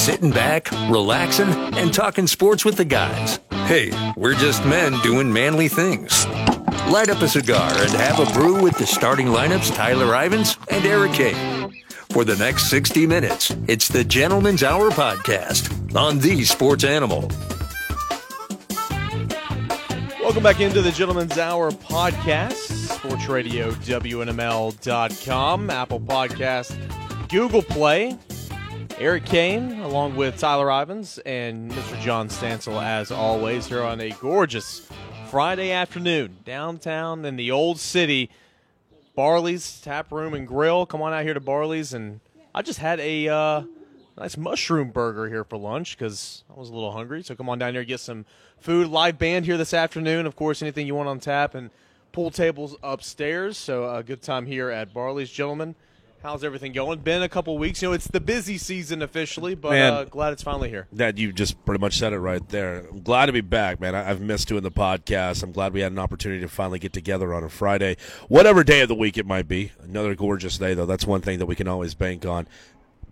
sitting back, relaxing, and talking sports with the guys. Hey, we're just men doing manly things. Light up a cigar and have a brew with the starting lineups Tyler Ivins and Eric Kane. For the next 60 minutes, it's the Gentleman's Hour podcast on the Sports Animal. Welcome back into the Gentleman's Hour podcast, Sports Radio, WNML.com, Apple Podcast, Google Play. Eric Kane, along with Tyler Ivins and Mr. John Stansel, as always, here on a gorgeous Friday afternoon downtown in the old city. Barley's Tap Room and Grill. Come on out here to Barley's, and I just had a uh, nice mushroom burger here for lunch because I was a little hungry. So come on down here, get some food. Live band here this afternoon. Of course, anything you want on tap and pool tables upstairs. So a good time here at Barley's, gentlemen. How's everything going? Been a couple weeks. You know, it's the busy season officially, but Man. uh, glad it's finally here. That you just pretty much said it right there. I'm glad to be back, man. I, I've missed doing the podcast. I'm glad we had an opportunity to finally get together on a Friday, whatever day of the week it might be. Another gorgeous day, though. That's one thing that we can always bank on.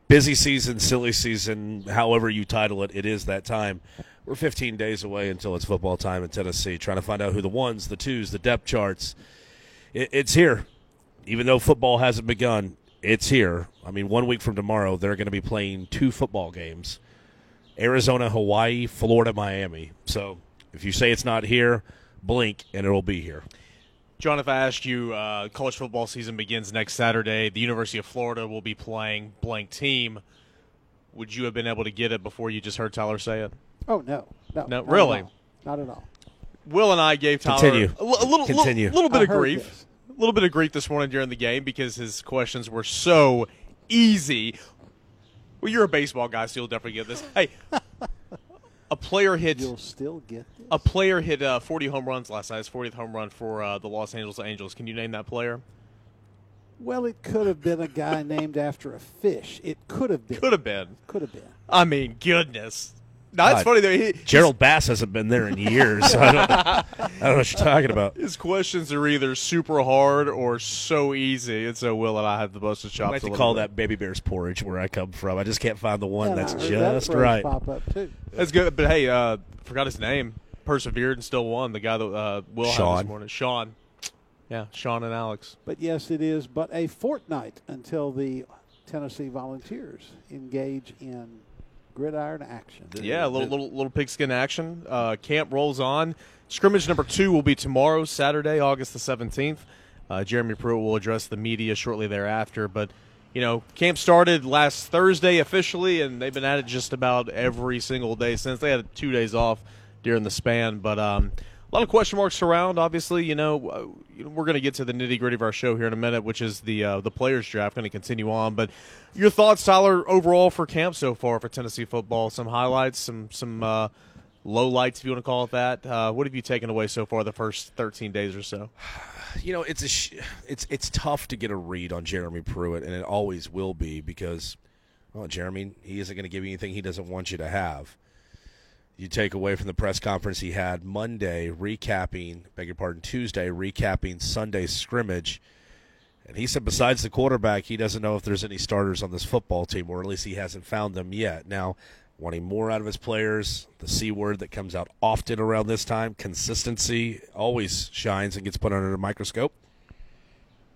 Busy season, silly season, however you title it, it is that time. We're 15 days away until it's football time in Tennessee. Trying to find out who the ones, the twos, the depth charts. It, it's here, even though football hasn't begun. It's here. I mean, one week from tomorrow, they're going to be playing two football games. Arizona, Hawaii, Florida, Miami. So if you say it's not here, blink and it'll be here. John, if I asked you, uh, college football season begins next Saturday. The University of Florida will be playing blank team. Would you have been able to get it before you just heard Tyler say it? Oh no, no, No, not really? at not at all. Will and I gave Tyler Continue. a, li- a little, Continue. little, little bit I of grief, this. A little bit of grief this morning during the game because his questions were so easy. Well, you're a baseball guy, so you'll definitely get this. Hey, a player hit You'll still get this. a player hit uh, 40 home runs last night. His 40th home run for uh, the Los Angeles Angels. Can you name that player? Well, it could have been a guy named after a fish. It could have been. Could have been. Could have been. I mean, goodness. Now, it's God. funny though. He, Gerald Bass hasn't been there in years. So I, don't, I don't know what you're talking about. his questions are either super hard or so easy. And so Will and I have the busted I chops. like a to call bit. that baby bear's porridge where I come from. I just can't find the one And I that's heard that just right. Pop up too. That's good. But hey, uh, forgot his name. Persevered and still won. The guy that uh, Will had this morning. Sean. Yeah, Sean and Alex. But yes, it is but a fortnight until the Tennessee Volunteers engage in gridiron action. Yeah, a little little little pigskin action. Uh, camp rolls on. Scrimmage number two will be tomorrow, Saturday, August the seventeenth. Uh, Jeremy Pruitt will address the media shortly thereafter. But you know, camp started last Thursday officially, and they've been at it just about every single day since. They had two days off during the span, but um, a lot of question marks around. Obviously, you know, uh, we're going to get to the nitty gritty of our show here in a minute, which is the uh, the players draft. Going to continue on, but your thoughts, Tyler, overall for camp so far for Tennessee football? Some highlights, some some uh, low lights, if you want to call it that. Uh, what have you taken away so far the first 13 days or so? you know, it's a sh- it's it's tough to get a read on Jeremy Pruitt, and it always will be because, well, Jeremy, he isn't going to give you anything he doesn't want you to have. You take away from the press conference he had Monday, recapping, beg your pardon, Tuesday, recapping Sunday's scrimmage, and he said besides the quarterback, he doesn't know if there's any starters on this football team, or at least he hasn't found them yet. Now, wanting more out of his players, the C word that comes out often around this time, consistency, always shines and gets put under a microscope.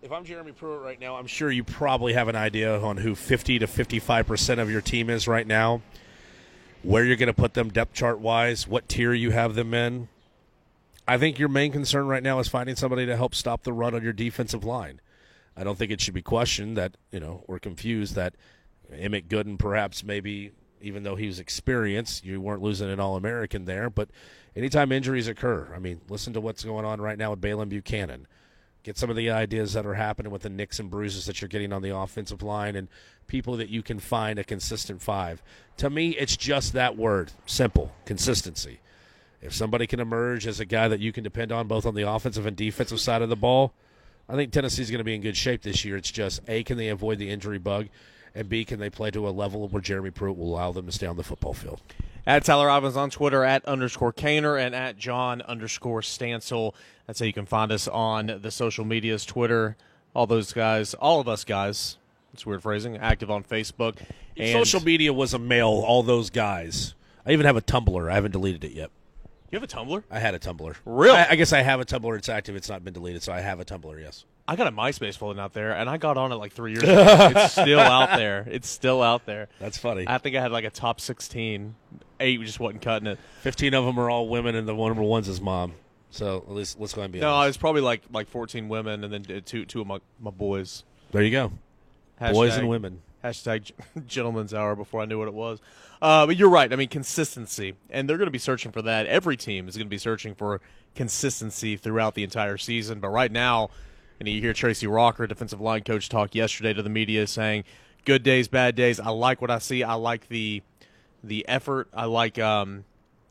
If I'm Jeremy Pruitt right now, I'm sure you probably have an idea on who 50 to 55% of your team is right now, where you're going to put them depth chart wise, what tier you have them in. I think your main concern right now is finding somebody to help stop the run on your defensive line. I don't think it should be questioned that, you know, or confused that Emmit Gooden perhaps maybe even though he was experienced, you weren't losing an All American there. But anytime injuries occur, I mean, listen to what's going on right now with Baylen Buchanan. Get some of the ideas that are happening with the nicks and bruises that you're getting on the offensive line and people that you can find a consistent five. To me, it's just that word simple consistency. If somebody can emerge as a guy that you can depend on both on the offensive and defensive side of the ball, I think Tennessee's going to be in good shape this year. It's just A, can they avoid the injury bug? And B, can they play to a level where Jeremy Pruitt will allow them to stay on the football field? At Tyler Robbins on Twitter, at underscore Kaner, and at John underscore Stansel. That's how you can find us on the social medias, Twitter, all those guys, all of us guys, It's weird phrasing. Active on Facebook. And Social media was a male. All those guys. I even have a Tumblr. I haven't deleted it yet. You have a Tumblr? I had a Tumblr. Really? I, I guess I have a Tumblr. It's active. It's not been deleted, so I have a Tumblr. Yes. I got a MySpace floating out there, and I got on it like three years ago. it's still out there. It's still out there. That's funny. I think I had like a top 16. Eight just wasn't cutting it. Fifteen of them are all women, and the one number one's his mom. So at least let's go and be No, honest. was probably like like 14 women, and then uh, two two of my, my boys. There you go. Boys and women. Hashtag gentleman's hour before I knew what it was. Uh, but you're right. I mean, consistency. And they're going to be searching for that. Every team is going to be searching for consistency throughout the entire season. But right now, and you hear Tracy Rocker, defensive line coach, talk yesterday to the media saying, good days, bad days. I like what I see. I like the the effort. I like, um,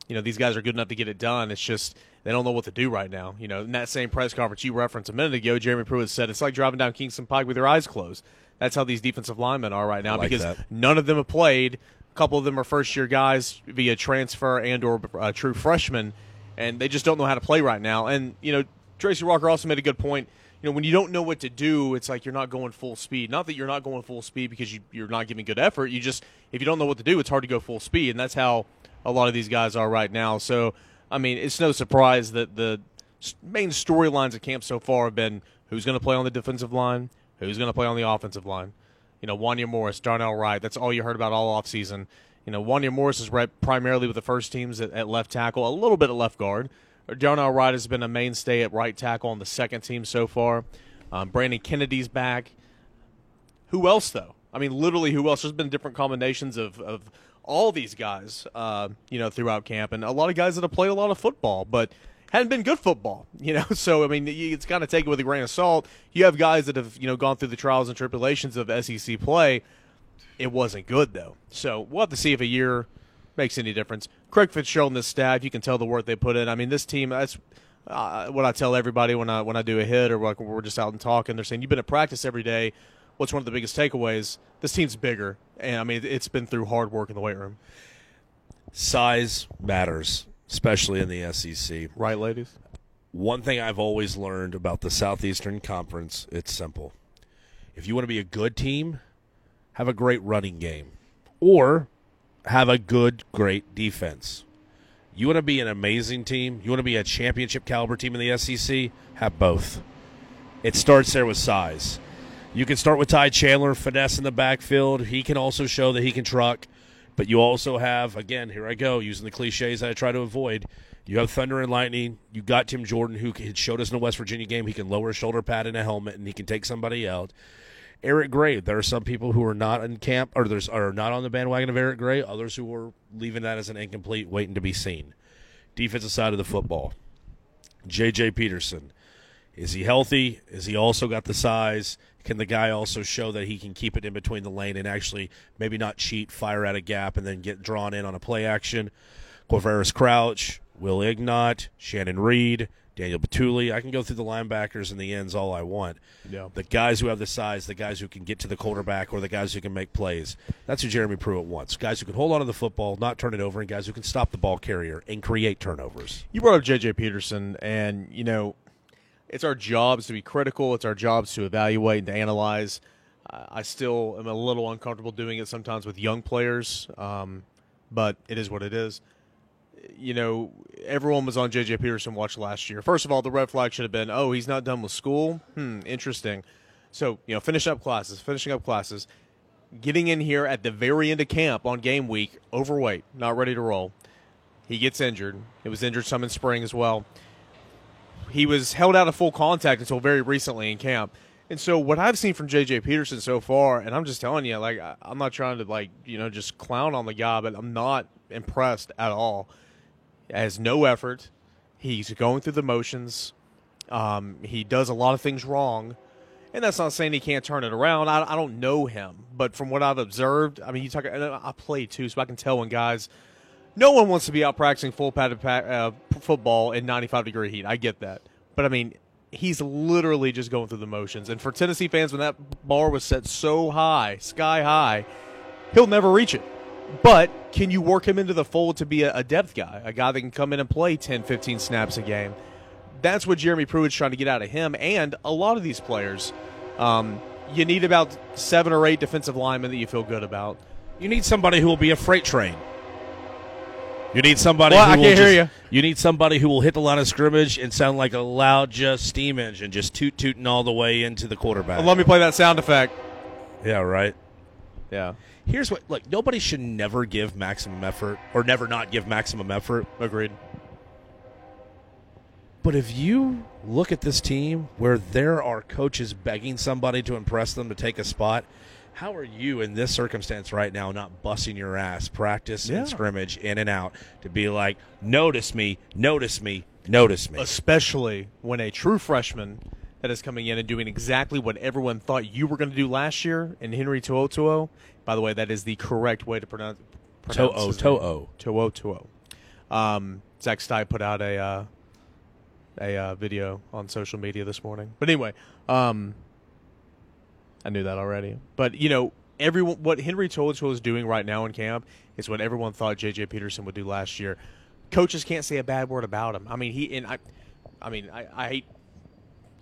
you know, these guys are good enough to get it done. It's just they don't know what to do right now. You know, in that same press conference you referenced a minute ago, Jeremy Pruitt said it's like driving down Kingston Pike with your eyes closed. That's how these defensive linemen are right now like because that. none of them have played. A couple of them are first year guys via transfer and or uh, true freshmen, and they just don't know how to play right now. And you know, Tracy Walker also made a good point. You know, when you don't know what to do, it's like you're not going full speed. Not that you're not going full speed because you, you're not giving good effort. You just if you don't know what to do, it's hard to go full speed, and that's how a lot of these guys are right now. So, I mean, it's no surprise that the main storylines at camp so far have been who's going to play on the defensive line, who's going to play on the offensive line. You know, Wanya Morris, Darnell Wright. That's all you heard about all offseason. You know, Wanya Morris is rep primarily with the first teams at, at left tackle, a little bit at left guard. Darnell Wright has been a mainstay at right tackle on the second team so far. Um, Brandon Kennedy's back. Who else, though? I mean, literally, who else? There's been different combinations of, of all these guys, uh, you know, throughout camp, and a lot of guys that have played a lot of football, but hadn't been good football, you know. So, I mean, it's kind of got to take it with a grain of salt. You have guys that have, you know, gone through the trials and tribulations of SEC play. It wasn't good, though. So, we'll have to see if a year makes any difference. Craig Fitzgerald and this staff, you can tell the work they put in. I mean, this team, that's uh, what I tell everybody when I when I do a hit or like we're just out and talking. They're saying you've been at practice every day. What's one of the biggest takeaways? This team's bigger, and I mean it's been through hard work in the weight room. Size matters, especially in the SEC. Right, ladies? One thing I've always learned about the Southeastern Conference, it's simple. If you want to be a good team, have a great running game or have a good, great defense. You want to be an amazing team, you want to be a championship caliber team in the SEC, have both. It starts there with size. You can start with Ty Chandler, finesse in the backfield. He can also show that he can truck. But you also have, again, here I go, using the cliches that I try to avoid. You have Thunder and Lightning. You got Tim Jordan, who showed us in the West Virginia game he can lower a shoulder pad in a helmet and he can take somebody out. Eric Gray. There are some people who are not in camp or there's are not on the bandwagon of Eric Gray. Others who are leaving that as an incomplete, waiting to be seen. Defensive side of the football. J.J. Peterson. Is he healthy? Is he also got the size? Can the guy also show that he can keep it in between the lane and actually maybe not cheat, fire at a gap, and then get drawn in on a play action? Quavaris Crouch, Will Ignont, Shanon Reid, Daniel Bituli. I can go through the linebackers and the ends all I want. Yeah. The guys who have the size, the guys who can get to the quarterback, or the guys who can make plays. That's who Jeremy Pruitt wants. Guys who can hold on to the football, not turn it over, and guys who can stop the ball carrier and create turnovers. You brought up J.J. Peterson, and you know, it's our jobs to be critical. It's our jobs to evaluate and to analyze. Uh, I still am a little uncomfortable doing it sometimes with young players, um, but it is what it is. You know, everyone was on J.J. Peterson watch last year. First of all, the red flag should have been, oh, he's not done with school. Hmm, interesting. So, you know, finish up classes, finishing up classes, getting in here at the very end of camp on game week, overweight, not ready to roll. He gets injured. It was injured some in spring as well. He was held out of full contact until very recently in camp. And so what I've seen from JJ Peterson so far, and I'm just telling you, like I'm not trying to like you know just clown on the guy, but I'm not impressed at all. Has no effort. He's going through the motions. Um, he does a lot of things wrong, and that's not saying he can't turn it around. I, I don't know him, but from what I've observed, I mean, you talk. I play too, so I can tell when guys. No one wants to be out practicing full padded pa- uh, football in 95 degree heat. I get that, but I mean, he's literally just going through the motions. And for Tennessee fans, when that bar was set so high, sky high, he'll never reach it. But can you work him into the fold to be a, a depth guy, a guy that can come in and play 10, 15 snaps a game? That's what Jeremy Pruitt's trying to get out of him and a lot of these players. Um, you need about seven or eight defensive linemen that you feel good about. You need somebody who will be a freight train. You need somebody. What? who I will can't hear just- You need somebody who will hit the line of scrimmage and sound like a loud, just steam engine, just toot tooting all the way into the quarterback. Let me play that sound effect. yeah, right. Yeah, Here's what: look, nobody should never give maximum effort or never not give maximum effort. agreed. But if you look at this team where there are coaches begging somebody to impress them to take a spot, how are you in this circumstance right now not busting your ass, practice Yeah. and scrimmage, in and out, to be like, notice me, notice me, notice me? Especially when a true freshman that is coming in and doing exactly what everyone thought you were going to do last year in Henry To'o By the way, that is the correct way to pronounce. pronounce To'o, To'o. To'o To'o. Um, Zach Stein put out a uh, a uh, video on social media this morning. But anyway, um, I knew that already. But you know, everyone, what Henry To'o is doing right now in camp is what everyone thought J.J. Peterson would do last year. Coaches can't say a bad word about him. I mean, he and I, I mean, I, I hate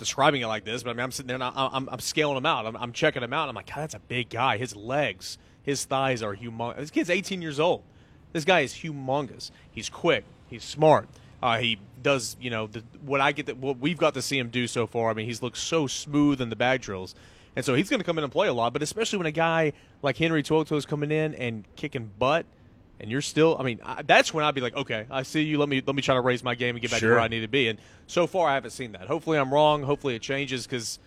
describing it like this, but I mean, I'm sitting there and I'm, I'm scaling him out. I'm, I'm checking him out. I'm like, God, that's a big guy. His legs, his thighs are humongous. This kid's 18 years old. This guy is humongous. He's quick. He's smart. Uh, he does, you know, the, what I get that what we've got to see him do so far. I mean, he's looked so smooth in the bag drills, and so he's going to come in and play a lot. But especially when a guy like Henry Toto is coming in and kicking butt, and you're still, I mean, I, that's when I'd be like, okay, I see you. Let me let me try to raise my game and get back Sure. to where I need to be. And so far, I haven't seen that. Hopefully, I'm wrong. Hopefully, it changes because,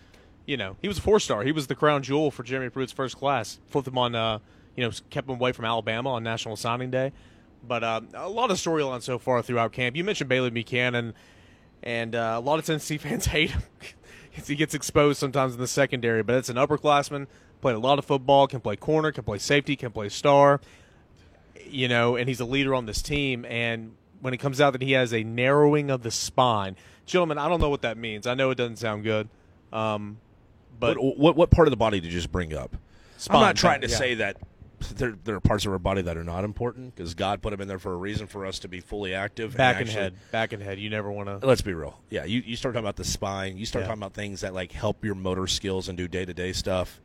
you know, he was a four star. He was the crown jewel for Jeremy Pruitt's first class. Flipped him on, uh, you know, kept him away from Alabama on National Signing Day. But uh, a lot of storylines so far throughout camp. You mentioned Bailey Buchanan, and uh, a lot of Tennessee fans hate him he gets exposed sometimes in the secondary. But it's an upperclassman, played a lot of football, can play corner, can play safety, can play star. You know, and he's a leader on this team. And when it comes out that he has a narrowing of the spine, gentlemen, I don't know what that means. I know it doesn't sound good, um, but what, what what part of the body did you just bring up? Spine, I'm not trying to yeah. say that there, there are parts of our body that are not important because God put them in there for a reason for us to be fully active. back and actually- head, back and head. You never want to. Let's be real. Yeah, you, you start talking about the spine. You start Yeah. talking about things that like help your motor skills and do day to day stuff.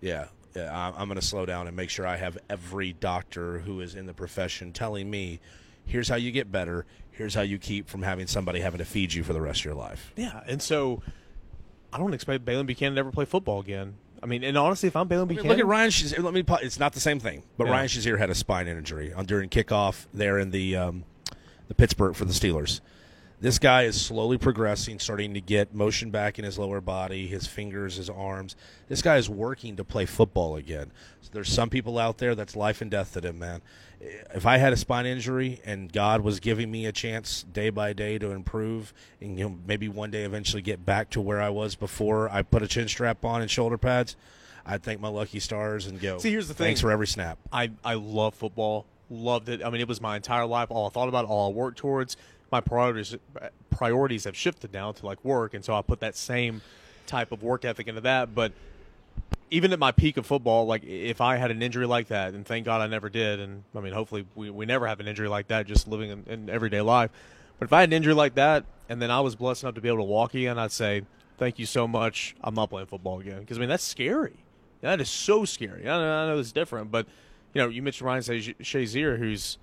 Yeah. I'm, I'm going to slow down and make sure I have every doctor who is in the profession telling me, here's how you get better. Here's how you keep from having somebody having to feed you for the rest of your life. Yeah, and so I don't expect Baylen Buchanan to ever play football again. I mean, and honestly, if I'm I mean, Buchanan, look at Ryan. Shazier. Let me. It's not the same thing, but Yeah. Ryan Shazier had a spine injury on during kickoff there in the um, the Pittsburgh for the Steelers. This guy is slowly progressing, starting to get motion back in his lower body, his fingers, his arms. This guy is working to play football again. So there's some people out there that's life and death to them, man. If I had a spine injury and God was giving me a chance day by day to improve and you know maybe one day eventually get back to where I was before I put a chin strap on and shoulder pads, I'd thank my lucky stars and go. See, here's the thing. Thanks for every snap. I I love football, loved it. I mean, it was my entire life. All I thought about, all I worked towards. My priorities priorities have shifted now to like work, and so I put that same type of work ethic into that. But even at my peak of football, like if I had an injury like that, and thank God I never did, and I mean, hopefully we, we never have an injury like that, just living in, in everyday life. But if I had an injury like that, and then I was blessed enough to be able to walk again, I'd say, thank you so much. I'm not playing football again because I mean that's scary. That is so scary. I know, I know it's different, but you know, you mentioned Ryan Sha- Shazier, who's,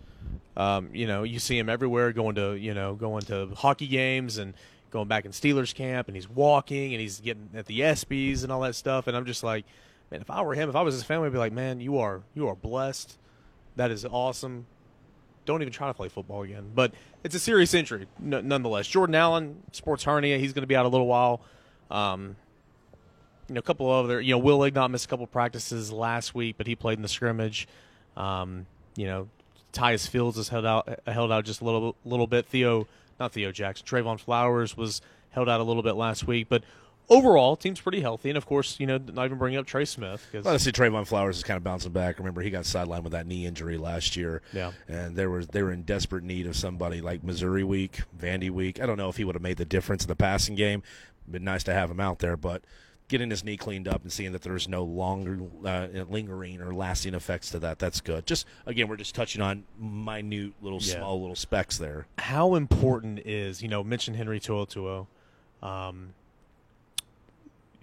um, you know, you see him everywhere, going to you know, going to hockey games and going back in Steelers camp, and he's walking and he's getting at the ESPYS and all that stuff, and I'm just like, man, if I were him, if I was his family, I'd be like, man, you are you are blessed. That is awesome. Don't even try to play football again. But it's a serious injury, n- nonetheless. Jordan Allen, sports hernia, he's going to be out a little while. Um, you know, a couple of other, you know, Will Ignont missed a couple practices last week, but he played in the scrimmage. Um, you know, Tyus Fields has held out uh, held out just a little little bit. Theo, not Theo Jackson, Trevon Flowers was held out a little bit last week, but overall, team's pretty healthy. And of course, you know, not even bringing up Trey Smith because Honestly, Trevon Flowers is kind of bouncing back. Remember, he got sidelined with that knee injury last year. Yeah. and there was they were in desperate need of somebody like Missouri week, Vandy week. I don't know if he would have made the difference in the passing game. Been nice to have him out there, but getting his knee cleaned up and seeing that there's no longer uh, lingering or lasting effects to that, that's good. Just again, we're just touching on minute little Yeah. small little specks there. how important is you know mention Henry To'o To'o, um,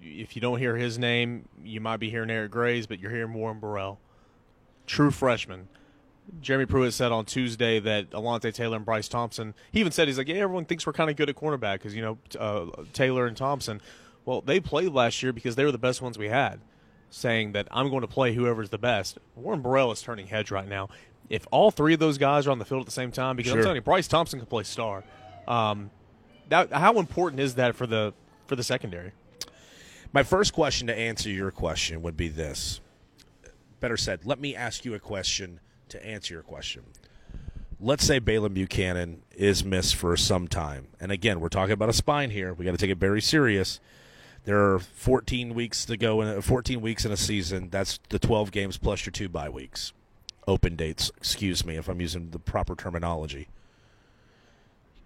if you don't hear his name, you might be hearing Eric Grays, but you're hearing Warren Burrell. True freshman. Jeremy Pruitt said on Tuesday that Alontae Taylor and Bryce Thompson. He even said he's like, yeah, everyone thinks we're kind of good at cornerback because you know uh, Taylor and Thompson. Well, they played last year because they were the best ones we had. Saying that I'm going to play whoever's the best. Warren Burrell is turning heads right now. If all three of those guys are on the field at the same time, because Sure. I'm telling you, Bryce Thompson can play star. Um, that how important is that for the for the secondary? My first question to answer your question would be this. Better said, let me ask you a question to answer your question. Let's say Baylen Buchanan is missed for some time. And again, we're talking about a spine here. We got to take it very serious. There are 14 weeks to go in a, 14 weeks in a season. That's the 12 games plus your two bye weeks. Open dates, excuse me if I'm using the proper terminology.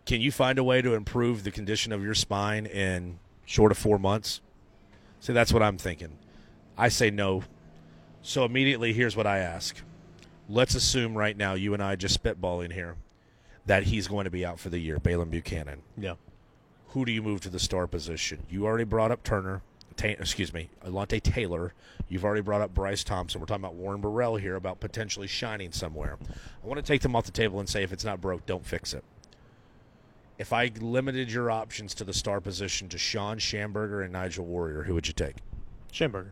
Can you find a way to improve the condition of your spine in short of 4 months? See, that's what I'm thinking. I say no. So immediately, here's what I ask. Let's assume right now, you and I just spitballing here, that he's going to be out for the year, Baylen Buchanan. Yeah. Who do you move to the star position? You already brought up Turner. Ta- excuse me, Alontae Taylor. You've already brought up Bryce Thompson. We're talking about Warren Burrell here about potentially shining somewhere. I want to take them off the table and say if it's not broke, don't fix it. If I limited your options to the star position to Shawn Shamburger and Nigel Warrior, who would you take? Shamburger.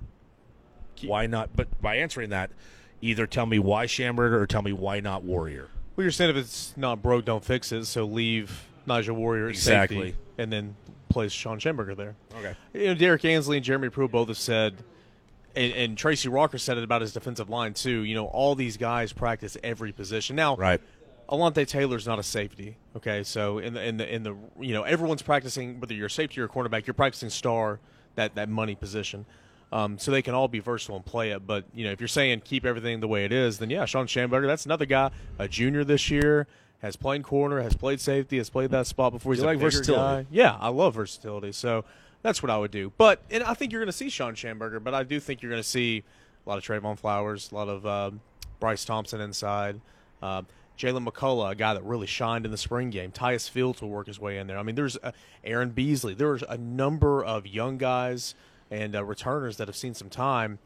Why not? But by answering that, either tell me why Shamburger or tell me why not Warrior. Well, you're saying if it's not broke, don't fix it. So leave Nigel Warrior Exactly. safety, and then place Shawn Shamburger there. Okay. You know, Derrick Ansley and Jeremy Pruitt both have said, and, and Tracy Rocker said it about his defensive line too. You know, all these guys practice every position. Now, Right. Alontae Taylor's not a safety. Okay, so in the in the in the you know everyone's practicing whether you're a safety or a cornerback, you're practicing star that that money position. Um, so they can all be versatile and play it. But you know if you're saying keep everything the way it is, then yeah, Shawn Shamburger, that's another guy, a junior this year, has played corner, has played safety, has played that spot before. He's You a like versatility. guy. Yeah, I love versatility. So that's what I would do. But and I think you're going to see Shawn Shamburger, but I do think you're going to see a lot of Trevon Flowers, a lot of um, Bryce Thompson inside. Uh, Jaylen McCollough, a guy that really shined in the spring game. Tyus Fields will work his way in there. I mean, there's uh, Aaron Beasley. There's a number of young guys and uh, returners that have seen some time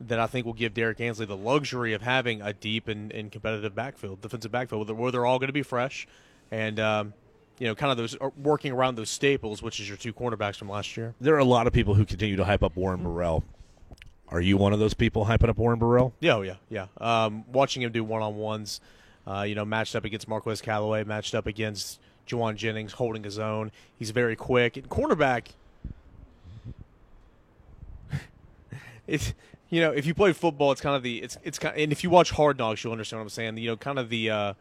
that I think will give Derrick Ansley the luxury of having a deep and, and competitive backfield, defensive backfield, where they're, where they're all going to be fresh and, um, you know, kind of those uh, working around those staples, which is your two cornerbacks from last year. There are a lot of people who continue to hype up Warren Burrell. Are you one of those people hyping up Warren Burrell? Yeah, oh, yeah, yeah. Um, watching him do one on ones, uh, you know, matched up against Marquez Callaway, matched up against Jauan Jennings, holding his own. He's very quick. And cornerback, it's you know, if you play football, it's kind of the it's it's kind and if you watch Hard Knocks, you'll understand what I'm saying. You know, kind of the uh,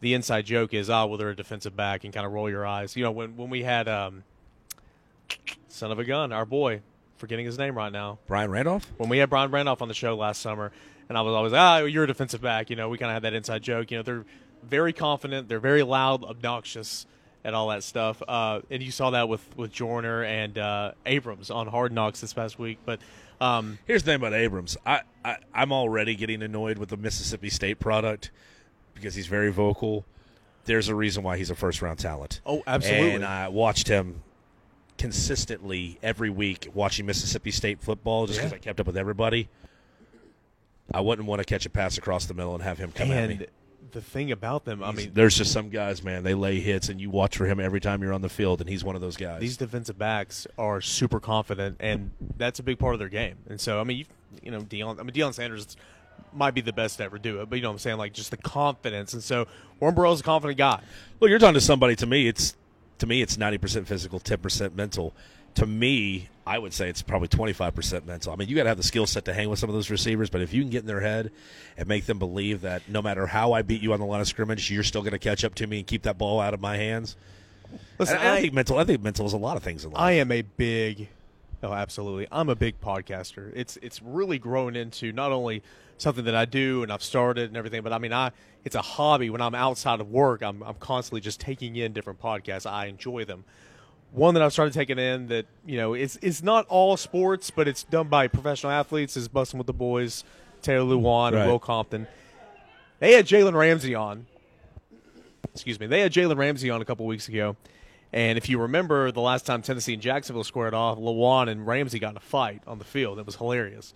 the inside joke is, ah, well, they're a defensive back, and kind of roll your eyes. You know, when when we had um, son of a gun, our boy, forgetting his name right now Brian Randolph? when we had Brian Randolph on the show last summer, and I was always, ah, you're a defensive back. You know, we kind of had that inside joke. You know, they're very confident, they're very loud, obnoxious, and all that stuff. Uh, and you saw that with with Joyner and uh, Abrams on Hard Knocks this past week. But um, Here's the thing about Abrams. I, I I'm already getting annoyed with the Mississippi State product because he's very vocal. There's a reason why he's a first round talent. oh, absolutely, And I watched him consistently every week watching Mississippi State football just because Yeah. I kept up with everybody. I wouldn't want to catch a pass across the middle and have him come at me. The thing about them, I mean, there's just some guys, man. They lay hits, and you watch for him every time you're on the field, and he's one of those guys. these defensive backs are super confident, and that's a big part of their game. And so, I mean, you, you know, Deion, I mean, Deion Sanders might be the best to ever do it, but you know what I'm saying? Like, just the confidence. And so, Warren Burrell's a confident guy. Well, you're talking to somebody. To me, it's to me, it's ninety percent physical, ten percent mental. To me, I would say it's probably twenty five percent mental. I mean, you got to have the skill set to hang with some of those receivers, but if you can get in their head and make them believe that no matter how I beat you on the line of scrimmage, you're still going to catch up to me and keep that ball out of my hands. Listen, I, I, think mental. I think mental is a lot of things in life. I am a big, oh, absolutely. I'm a big podcaster. It's it's really grown into not only something that I do and I've started and everything, but I mean, I it's a hobby. When I'm outside of work, I'm I'm constantly just taking in different podcasts. I enjoy them. One that I've started taking in that you know it's it's not all sports, but it's done by professional athletes. Is Busting with the Boys, Taylor Lewan, Right. and Will Compton. They had Jalen Ramsey on. Excuse me. They had Jalen Ramsey on a couple weeks ago, And if you remember, the last time Tennessee and Jacksonville squared off, Lewan and Ramsey got in a fight on the field. It was hilarious.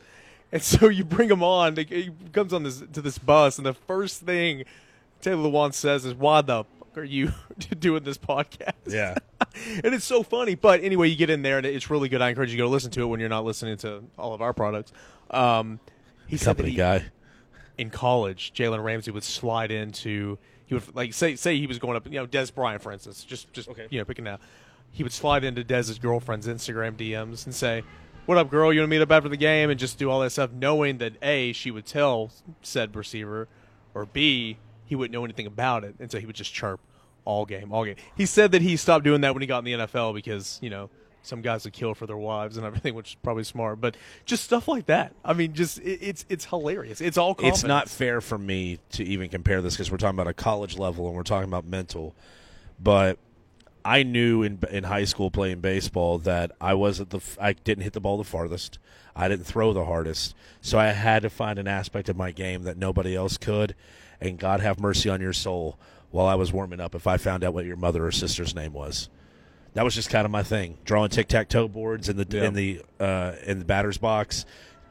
And so you bring him on. He comes on this to this bus, and the first thing Taylor Lewan says is, "Why the fuck are you doing this podcast?" Yeah. and it's so funny. But anyway, you get in there, and it's really good. I encourage you to go listen to it when you're not listening to all of our products. Um, he said that Company he- guy. in college, Jalen Ramsey would slide into he would like say say he was going up, you know, Dez Bryant, for instance, just just Okay. you know picking out. He would slide into Dez's girlfriend's Instagram DMs and say, "What up, girl? You want to meet up after the game?" and just do all that stuff, knowing that a she would tell said receiver, or b he wouldn't know anything about it, and so he would just chirp all game, all game. He said that he stopped doing that when he got in the NFL because you know some guys would kill for their wives and everything, which is probably smart. But just stuff like that. I mean, just it, it's it's hilarious. It's all confidence. It's not fair for me to even compare this because we're talking about a college level and we're talking about mental. But I knew in in high school playing baseball that I wasn't the I didn't hit the ball the farthest. I didn't throw the hardest. So I had to find an aspect of my game that nobody else could. And God have mercy on your soul while I was warming up if I found out what your mother or sister's name was. That was just kind of my thing. Drawing tic tac toe boards in the Yeah. in the uh, in the batter's box.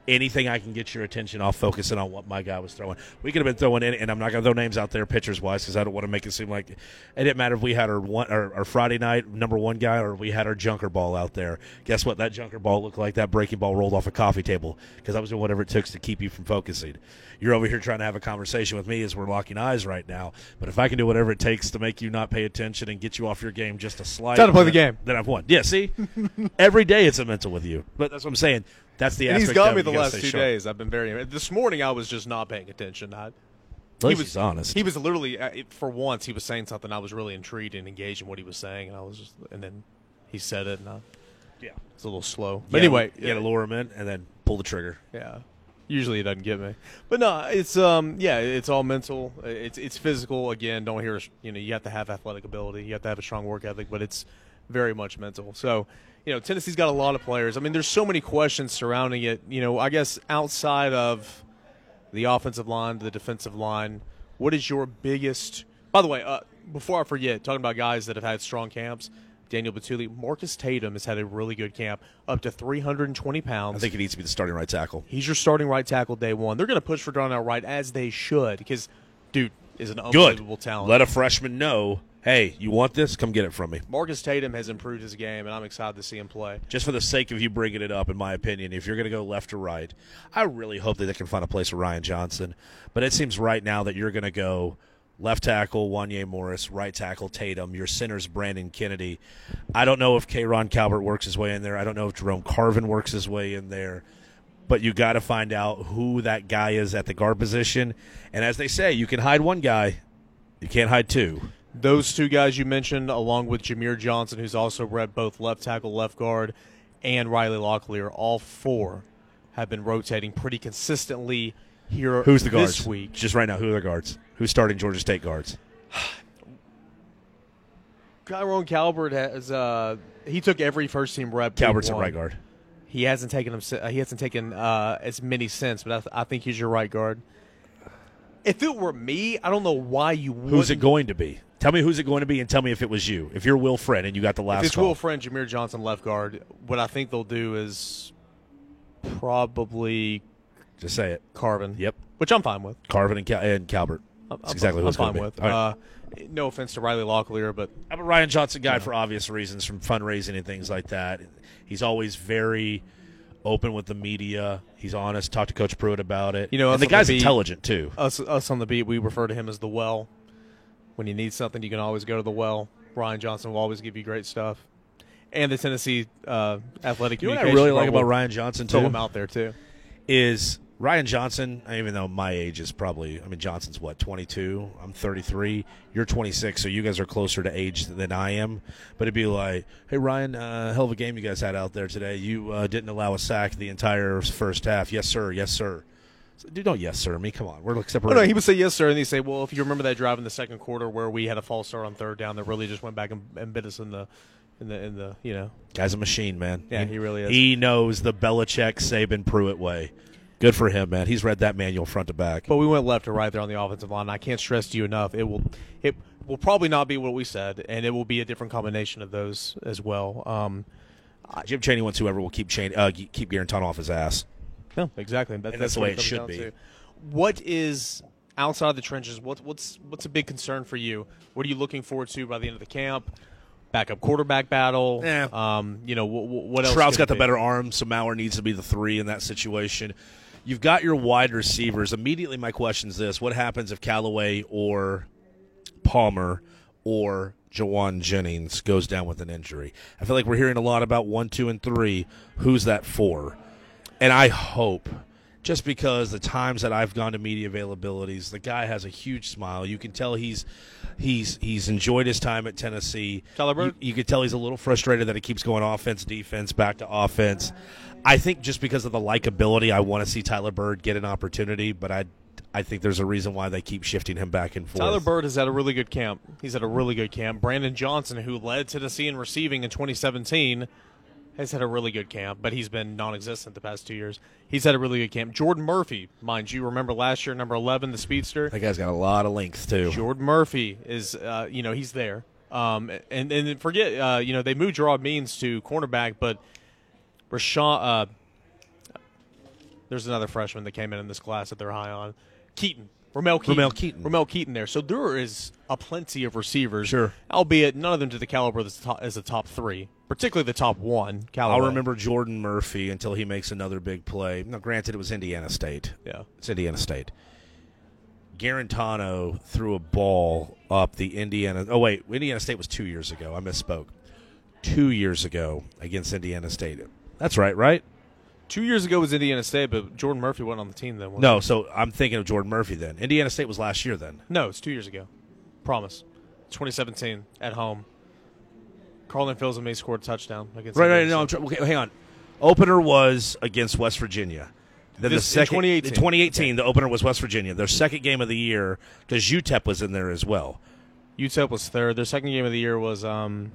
Anything I can get your attention off focusing on what my guy was throwing. We could have been throwing in, and I'm not going to throw names out there pitchers wise because I don't want to make it seem like it didn't matter if we had our one our, our Friday night number one guy or we had our junker ball out there. Guess what? That junker ball looked like that breaking ball rolled off a coffee table because I was doing whatever it took to keep you from focusing. You're over here trying to have a conversation with me as we're locking eyes right now. But if I can do whatever it takes to make you not pay attention and get you off your game just a slight, Time to play the game. Then I've won. Yeah, see, every day it's a mental with you. But that's what I'm saying. That's the And he's aspect got of me the last two sharp. days. I've been very. This morning, I was just not paying attention. I, At least he's honest. He was literally, uh, it- for once, he was saying something. I was really intrigued and engaged in what he was saying, and I was just, and then he said it, and I, yeah. it's a little slow. You But anyway, gotta, you got to lure him in and then pull the trigger. yeah. Usually it doesn't get me, but no, it's um yeah, it's all mental. It's it's physical. Again, don't hear us. You know, you have to have athletic ability. You have to have a strong work ethic, but it's very much mental. So, you know, Tennessee's got a lot of players. I mean, there's so many questions surrounding it. You know, I guess outside of the offensive line, the defensive line, what is your biggest? By the way, uh, before I forget, talking about guys that have had strong camps. Daniel Bituli, Marcus Tatum has had a really good camp, up to 320 pounds. I think he needs to be the starting right tackle. He's your starting right tackle day one. They're going to push for Darnell Wright as they should because, dude, is an Good. unbelievable talent. Let a freshman know, hey, you want this? Come get it from me. Marcus Tatum has improved his game, and I'm excited to see him play. Just for the sake of you bringing it up, in my opinion, if you're going to go left or right, I really hope that they can find a place for Ryan Johnson. But it seems right now that you're going to go left tackle Wanya Morris, right tackle Tatum, your center's Brandon Kennedy. I don't know if Kayron Calvert works his way in there. I don't know if Jerome Carvin works his way in there. But you got to find out who that guy is at the guard position. And as they say, you can hide one guy, you can't hide two. Those two guys you mentioned, along with Jahmir Johnson, who's also read both left tackle, left guard, and Riley Locklear, all four have been rotating pretty consistently here Who's the guards? this week. Just right now, who are the guards? Who's starting Georgia State guards? Kyron Calvert has uh, he took every first team rep. week Calvert's at right guard. He hasn't taken him. uh, He hasn't taken uh, as many since, but I, th- I think he's your right guard. If it were me, I don't know why you would. Who's it going to be? Tell me who's it going to be, and tell me if it was you. If you're Will Friend and you got the last If it's call, Will Friend, Jahmir Johnson, left guard. What I think they'll do is probably just say it. Carvin. Yep, which I'm fine with. Carvin and, Cal- and Calvert. I'm, That's I'm- exactly I'm fine with. Right. Uh, no offense to Riley Locklear, but I'm a Ryan Johnson guy for obvious reasons, from fundraising and things like that. He's always very open with the media. He's honest. Talk to Coach Pruitt about it. You know, and the on the guy's beat- intelligent too. us us on the beat, we refer to him as the well. When you need something, you can always go to the well. Ryan Johnson will always give you great stuff. And the Tennessee uh, athletic You know what I really like about Ryan Johnson throw him out there too. is Ryan Johnson. Even though my age is probably, I mean, Johnson's what 22. I'm 33. You're 26, so you guys are closer to age than I am. But it'd be like, hey Ryan, uh, hell of a game you guys had out there today. You uh, didn't allow a sack the entire first half. Yes sir. Yes sir. So, dude, don't yes sir me. Come on, we're like Oh, no, he would say yes, sir, and he'd say, "Well, if you remember that drive in the second quarter where we had a false start on third down that really just went back and, and bit us in the, in the, in the, you know, Guy's a machine, man. Yeah, he really is. He knows the Belichick, Saban, Pruitt way. Good for him, man. He's read that manual front to back. But we went left to right there on the offensive line. I can't stress to you enough. It will. It will probably not be what we said, and it will be a different combination of those as well. Um, Jim Chaney wants whoever will keep Chaney, uh, keep Guarantano off his ass. no, exactly. That, And that's the way it should be. to. What is outside the trenches? What, what's what's a big concern for you? What are you looking forward to by the end of the camp? Backup quarterback battle. Yeah. Um, you know what? What else? Shrout's could got the be? better arm, so Maurer needs to be the three in that situation. You've got your wide receivers. Immediately, my question is this: What happens if Callaway or Palmer or Jauan Jennings goes down with an injury? I feel like we're hearing a lot about one, two, and three. Who's that for? And I hope, just because the times that I've gone to media availabilities, the guy has a huge smile. You can tell he's he's he's enjoyed his time at Tennessee. You, you could tell he's a little frustrated that he keeps going offense, defense, back to offense. I think just because of the likability, I want to see Tyler Byrd get an opportunity, but I I think there's a reason why they keep shifting him back and forth. Tyler Byrd has had a really good camp. He's had a really good camp. Brandon Johnson, who led Tennessee in receiving in 2017, has had a really good camp, but he's been non-existent the past two years. He's had a really good camp. Jordan Murphy, mind you, remember last year, number 11, the speedster. that guy's got a lot of length too. Jordan Murphy is, uh, you know, he's there. Um, and and forget, uh, you know, they moved Gerard Means to cornerback, but Rashawn, uh, there's another freshman that came in in this class that they're high on, Keyton, Ramel Keyton, Ramel Keyton. Ramel Keyton there. So there is a plenty of receivers, Sure. albeit none of them to the caliber that's top, as the top three, particularly the top one. Callaway. I'll remember Jordan Murphy until he makes another big play. Now, granted, it was Indiana State. Yeah. It's Indiana State. Guarantano threw a ball up the Indiana. Oh wait, Indiana State was two years ago. I misspoke. Two years ago against Indiana State. That's right, right? Two years ago was Indiana State, but Jordan Murphy wasn't on the team then. wasn't No, so I'm thinking of Jordan Murphy then. Indiana State was last year then. No, it's two years ago. Promise. 2017 at home. Carlin Fields and me scored a touchdown against. Right, right. Indiana No, I'm State. okay, hang on. Opener was against West Virginia. Then This- the in second, 2018. in 2018, the opener was West Virginia. Their second game of the year because UTEP was in there as well. UTEP was third. Their second game of the year was. um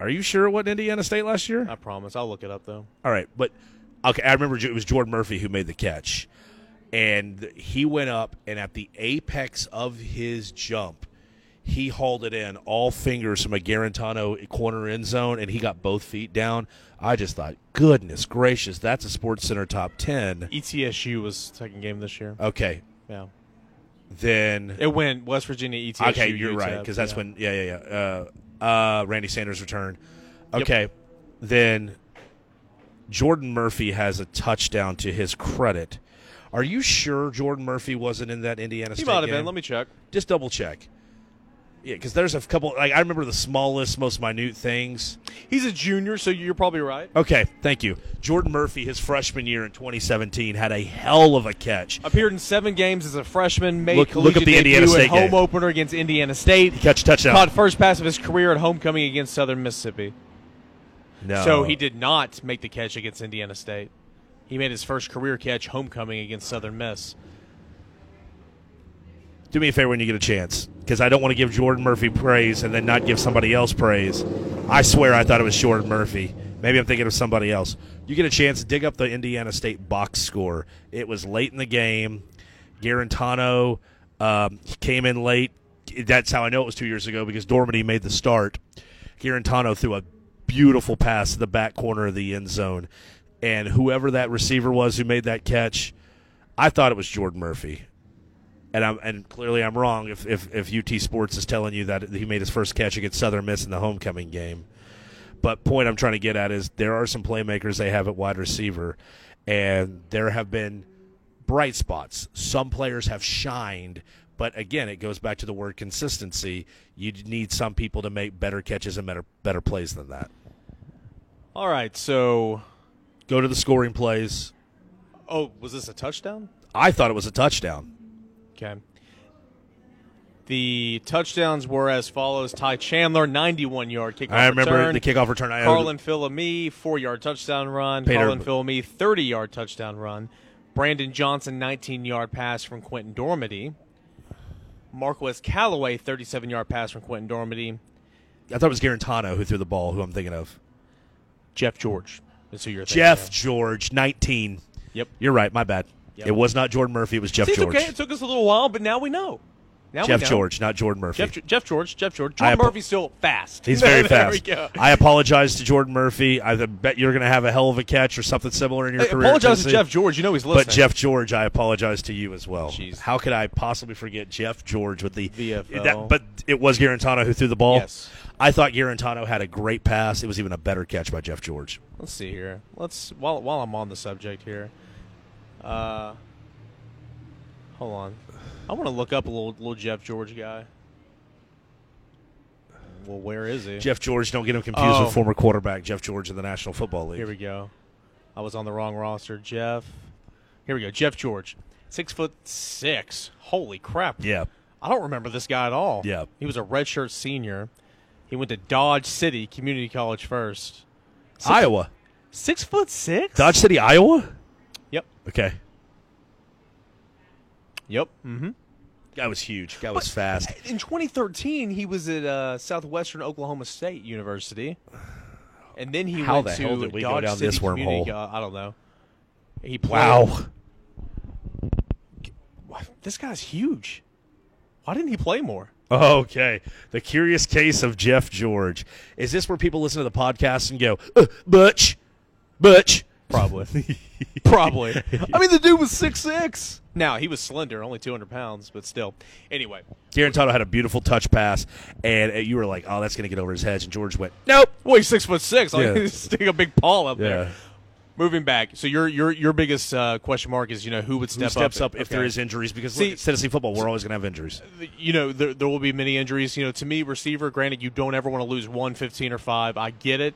Are you sure it wasn't Indiana State last year? I promise. I'll look it up though. All right, but okay, I remember it was Jordan Murphy who made the catch, and he went up and at the apex of his jump, he hauled it in all fingers from a Guarantano corner end zone, and he got both feet down. I just thought, goodness gracious, that's a Sports Center top ten. ETSU was second game this year. Okay, Yeah, then it went West Virginia ETSU. okay, you're right because that's yeah. when yeah yeah yeah uh, uh, Randy Sanders return. Okay, then Jordan Murphy has a touchdown to his credit. Are you sure Jordan Murphy wasn't in that Indiana he State might have game? been. Let me check. just double check. Yeah, because there's a couple. Like I remember the smallest, most minute things. He's a junior, so you're probably right. Okay, thank you. Jordan Murphy, his freshman year in 2017, had a hell of a catch. Appeared in seven games as a freshman. Made Look- look up the Indiana State home game. opener against Indiana State. He Catch a touchdown. Caught first pass of his career at homecoming against Southern Mississippi. No. So he did not make the catch against Indiana State. He made his first career catch homecoming against Southern Miss. Do me a favor when you get a chance because I don't want to give Jordan Murphy praise and then not give somebody else praise. I swear I thought it was Jordan Murphy. Maybe I'm thinking of somebody else. You get a chance, dig up the Indiana State box score. It was late in the game. Guarantano um, came in late. That's how I know it was two years ago because Dormady made the start. Guarantano threw a beautiful pass to the back corner of the end zone. And whoever that receiver was who made that catch, I thought it was Jordan Murphy and I'm and clearly I'm wrong if, if if UT Sports is telling you that he made his first catch against Southern Miss in the homecoming game. But point I'm trying to get at is there are some playmakers they have at wide receiver, and there have been bright spots. Some players have shined, but again, it goes back to the word consistency. You need some people to make better catches and better better plays than that. All right, so Go to the scoring plays. oh, was this a touchdown? I thought it was a touchdown. Okay. The touchdowns were as follows: Ty Chandler, 91-yard kickoff I remember return. the kickoff return. I Carlin Fils-aime, four-yard touchdown run. Peter- Carlin Fils-aime, 30-yard touchdown run. Brandon Johnson, 19-yard pass from Quentin Dormady. Marquez Callaway, 37-yard pass from Quentin Dormady. I thought it was Guarantano who threw the ball. Who I'm thinking of. Jeff George is who you're thinking Jeff of. George, 19. Yep. You're right. My bad. Yep. It was not Jordan Murphy. It was Jeff See, George. okay. It took us a little while, but now we know. Now we Jeff know. George, not Jordan Murphy. Jeff, Jeff George. Jeff George. Jordan apo- Murphy's still fast. He's very there we fast. go. I apologize to Jordan Murphy. I bet you're going to have a hell of a catch or something similar in your career. apologize to Jeff George. You know he's listening. But Jeff George, I apologize to you as well. Jeez. How could I possibly forget Jeff George with the VFL. That, but it was Guarantano who threw the ball. Yes. I thought Guarantano had a great pass. It was even a better catch by Jeff George. Let's see here. Let's while while I'm on the subject here. Uh, hold on. I want to look up a little little Jeff George guy. Well, where is he? Jeff George, don't get him confused Oh. with former quarterback Jeff George of the National Football League. Here we go. I was on the wrong roster. Jeff. Here we go. Jeff George, six foot six. Holy crap! yeah. I don't remember this guy at all. Yeah. He was a redshirt senior. He went to Dodge City Community College first. Six, Iowa. Six foot six. Dodge City, Iowa? Yep. Okay. Yep. Mm-hmm. Guy was huge. Guy was fast. In 2013, he was at uh, Southwestern Oklahoma State University, and then he How went the to hell did we go down City this Community wormhole? Co- I don't know. He played, Wow. This guy's huge. Why didn't he play more? Okay. The curious case of Jeff George. Is this where people listen to the podcast and go, uh, Butch, Butch? Probably. Probably. I mean, the dude was six six. Now he was slender, only 200 pounds, but still. Anyway, Guarantano had a beautiful touch pass, and uh, you were like, oh, that's going to get over his head. And George went, nope. well, he's six foot six. Yeah. yeah. stick a big paw up Yeah. there. Moving back, so your your your biggest uh, question mark is you know who would step Who steps up, if Okay. there is injuries? Because See- look, Tennessee football, we're always going to have injuries. you know, there, there will be many injuries. You know, to me, receiver, granted, you don't ever want to lose one, 15, or 5. I get it.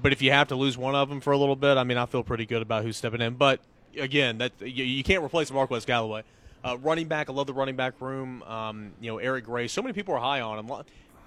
But if you have to lose one of them for a little bit, I mean, I feel pretty good about who's stepping in. But again, that you, you can't replace Marquez Callaway. Uh, running back, I love the running back room. Um, you know, Eric Gray. So many people are high on him.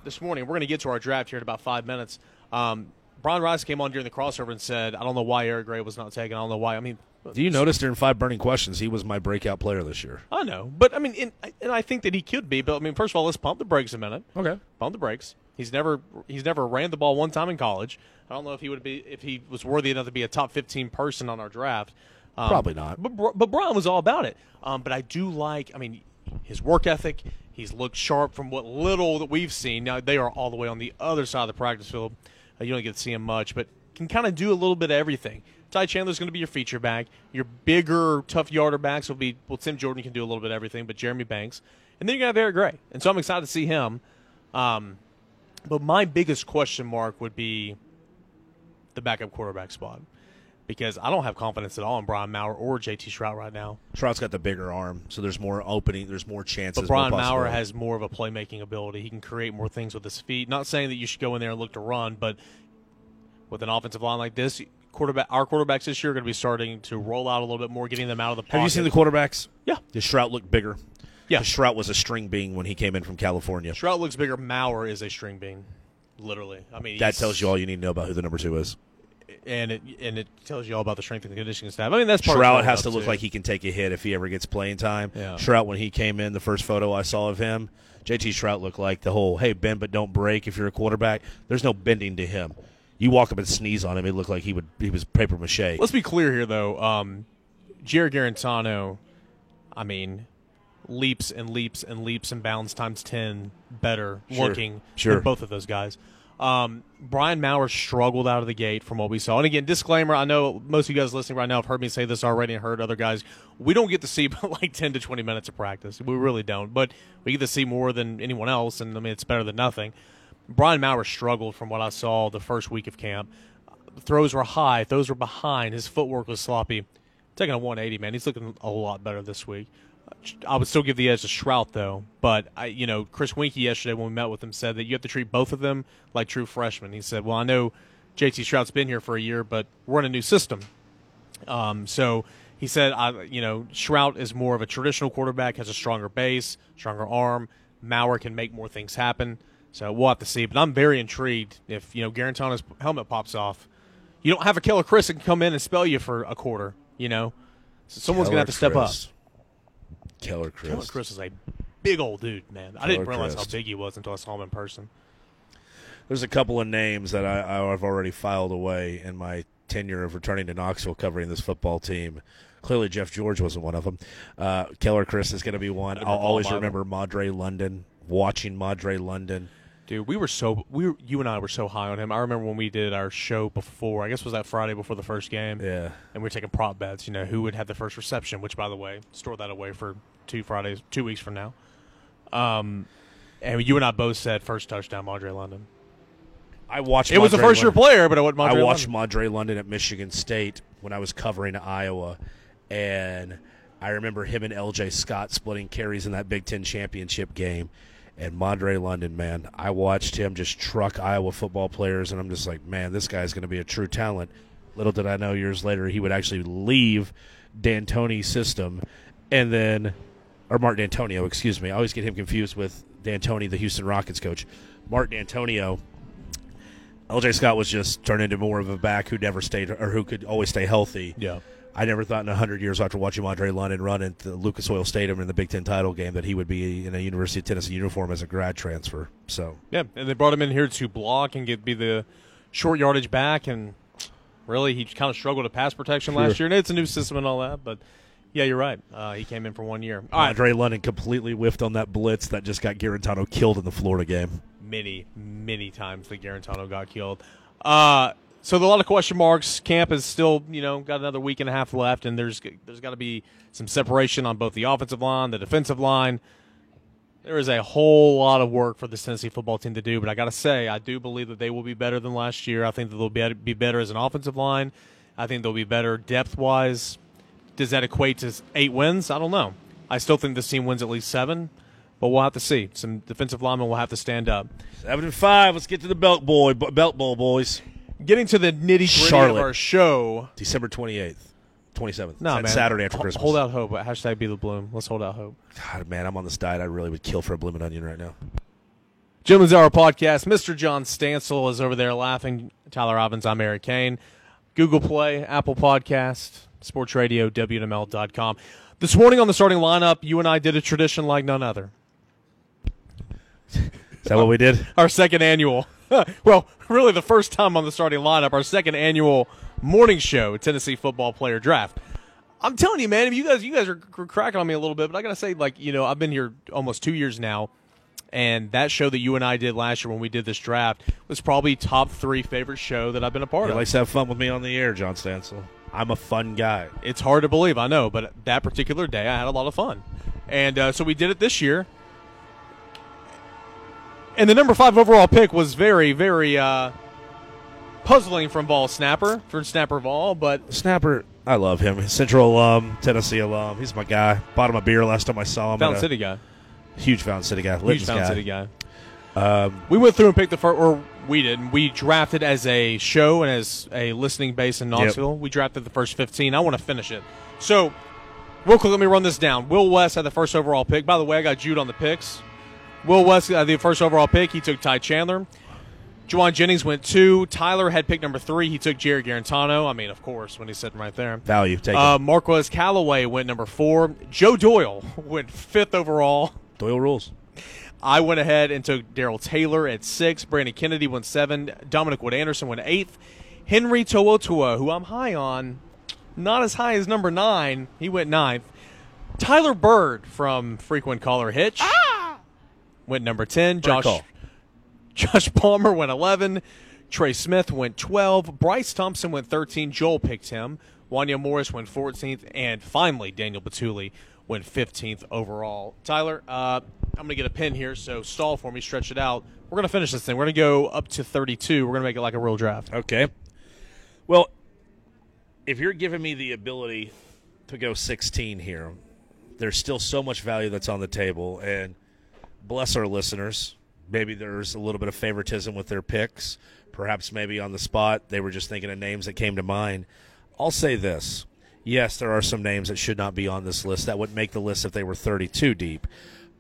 This morning, we're going to get to our draft here in about five minutes. Um, Brian Rice came on during the crossover and said, "I don't know why Eric Gray was not taken. I don't know why." I mean, Do you notice during five burning questions, he was my breakout player this year? I know, but I mean, and, and I think that he could be. But I mean, first of all, let's pump the brakes a minute. Okay. Pump the brakes. He's never he's never ran the ball one time in college. I don't know if he would be if he was worthy enough to be a top fifteen person on our draft. Um, Probably not. But but Brian was all about it. Um, but I do like. I mean, his work ethic. He's looked sharp from what little that we've seen. Now they are all the way on the other side of the practice field. Uh, you don't get to see him much, but can kind of do a little bit of everything. Ty Chandler's going to be your feature back. Your bigger, tough yarder backs will be well. Tim Jordan can do a little bit of everything, but Jeremy Banks, and then you're going to have Eric Gray, and so I'm excited to see him. Um, but my biggest question mark would be the backup quarterback spot because I don't have confidence at all in Brian Maurer or JT Shrout right now. Shrout's got the bigger arm, so there's more opening, there's more chances. But Brian Maurer has more of a playmaking ability. He can create more things with his feet. Not saying that you should go in there and look to run, but with an offensive line like this, quarterback our quarterbacks this year are going to be starting to roll out a little bit more, getting them out of the pocket. Have you seen the quarterbacks? Yeah. Does Shrout look bigger? Yeah. 'Cause Shrout was a string being when he came in from California. Shrout looks bigger. Maurer is a string bean, literally. I mean, That tells you all you need to know about who the number two is. and it and it tells you all about the strength and conditioning staff. I mean, that's part of Shrout growing has to look too. like he can take a hit if he ever gets playing time. Yeah. Shrout, when he came in, the first photo I saw of him, JT Shrout looked like the whole "Hey, bend but don't break." If you're a quarterback, there's no bending to him. You walk up and sneeze on him, it looked like he would he was paper mache. Let's be clear here, though. Um, Jarrett Guarantano, I mean, leaps and leaps and leaps and bounds times ten better Sure. looking Sure. than both of those guys. Um, Brian Maurer struggled out of the gate from what we saw. And again, disclaimer: I know most of you guys listening right now have heard me say this already and heard other guys. We don't get to see but like ten to twenty minutes of practice. We really don't, but we get to see more than anyone else, and I mean it's better than nothing. Brian Maurer struggled from what I saw the first week of camp. Throws were high, throws were behind. His footwork was sloppy. Taking a 180, man. He's looking a lot better this week. I would still give the edge to Shrout though, but I, you know, Chris Weinke yesterday when we met with him said that you have to treat both of them like true freshmen. He said, "Well, I know JT Shrout's been here for a year, but we're in a new system." Um, so he said, I, you know, Shrout is more of a traditional quarterback, has a stronger base, stronger arm. Maurer can make more things happen. So we'll have to see. But I'm very intrigued if, you know, Guarantano's helmet pops off. You don't have a killer Chris that can come in and spell you for a quarter, you know? So someone's going to have to step up. Keller Chryst. Killer Chris is a big old dude, man. I didn't realize Chris. how big he was until I saw him in person. There's a couple of names that I, I've already filed away in my tenure of returning to Knoxville covering this football team. Clearly, Jeff George wasn't one of them. Uh, Keller Chryst is going to be one. I'll always remember Madre London. Watching Madre London. Dude, we were so we were, you and I were so high on him. I remember when we did our show before. I guess it was that Friday before the first game. Yeah. And we were taking prop bets. You know who would have the first reception. Which, by the way, store that away for two Fridays, two weeks from now. Um, and you and I both said first touchdown, Madre London. I watched. It was a first year player, but Madre I watched. Madre London at Michigan State when I was covering Iowa, and I remember him and L.J. Scott splitting carries in that Big Ten championship game. And Madre London, man, I watched him just truck Iowa football players, and I'm just like, man, this guy's going to be a true talent. Little did I know, years later, he would actually leave D'Antoni's system, and then, or Mark Dantonio, excuse me. I always get him confused with D'Antoni, the Houston Rockets coach. Mark Dantonio LJ Scott was just turned into more of a back who never stayed or who could always stay healthy. Yeah. I never thought in a hundred years after watching Madre London run at the Lucas Oil Stadium in the Big Ten title game that he would be in a University of Tennessee uniform as a grad transfer. So Yeah, and they brought him in here to block and get be the short yardage back, and really he kind of struggled at pass protection last year. And it's a new system and all that, but yeah, you're right. Uh, he came in for one year. All right, Madre London completely whiffed on that blitz that just got Guarantano killed in the Florida game. many, many times that Guarantano got killed. Uh, so a lot of question marks. Camp is still, you know, got another week and a half left, and there's there's got to be some separation on both the offensive line, the defensive line. There is a whole lot of work for the Tennessee football team to do, but I got to say, I do believe that they will be better than last year. I think that they'll be be better as an offensive line. I think they'll be better depth wise. Does that equate to eight wins? I don't know. I still think this team wins at least seven, but we'll have to see. Some defensive linemen will have to stand up. Seven and five. Let's get to the belt boy, belt bowl boys. Getting to the nitty gritty of Charlotte. our show. December twenty eighth, twenty seventh. No, man. Saturday after Ho- Christmas. Hold out hope. Hashtag be the bloom. Let's hold out hope. God, man, I'm on this diet. I really would kill for a blooming onion right now. Gentlemen's Hour podcast. Mr. John Stansel is over there laughing. Tyler Robbins, I'm Eric Kane. Google Play, Apple Podcast, Sports Radio, WNML.com. This morning on the starting lineup, you and I did a tradition like none other. Is that what we did? Our second annual, well, really the first time on the starting lineup, our second annual morning show, Tennessee Football Player Draft. I'm telling you, man, if you guys, you guys are cr- cracking on me a little bit, but I gotta say, like, you know, I've been here almost two years now, and that show that you and I did last year when we did this draft was probably top three favorite show that I've been a part He of. likes to have fun with me on the air, John Stansel. I'm a fun guy. it's hard to believe, I know, but that particular day I had a lot of fun, and uh, so we did it this year. And the number five overall pick was very, very uh, puzzling from Ball Snapper for Snapper Ball, but Snapper, I love him. Central alum, Tennessee alum. He's my guy. Bought him a beer last time I saw him. Fountain at a- City guy, Huge Fountain City guy. huge Litton's Fountain guy. City guy. Um, We went through and picked the first, or we did. and We drafted as a show and as a listening base in Knoxville. We drafted the first 15. I want to finish it. So, real quick, let me run this down. Will West had the first overall pick. By the way, I got Jude on the picks. Will West had the first overall pick. He took Ty Chandler. Jauan Jennings went two. Tyler had pick number three. He took Jerry Guarantano. I mean, of course, when he's sitting right there. value. Take Uh, it. Marquez Callaway went number four. Joe Doyle went fifth overall. Doyle rules. I went ahead and took Darrell Taylor at six. Brandon Kennedy went seven. Dominic Wood Anderson went eighth. Henry To'o To'o, who I'm high on, not as high as number nine. He went ninth. Tyler Byrd from frequent caller Hitch went number ten. Josh call. Josh Palmer went eleven. Trey Smith went twelve. Bryce Thompson went thirteen. Joel picked him. Wanya Morris went fourteenth, and finally Daniel Bituli went fifteenth overall. Tyler, uh, I'm gonna get a pin here, so stall for me, stretch it out. We're gonna finish this thing. We're gonna go up to 32. We're gonna make it like a real draft. Okay. Well, if you're giving me the ability to go 16 here, there's still so much value that's on the table. And bless our listeners. Maybe there's a little bit of favoritism with their picks. Perhaps maybe on the spot they were just thinking of names that came to mind. I'll say this. Yes, there are some names that should not be on this list that would make the list if they were 32 deep.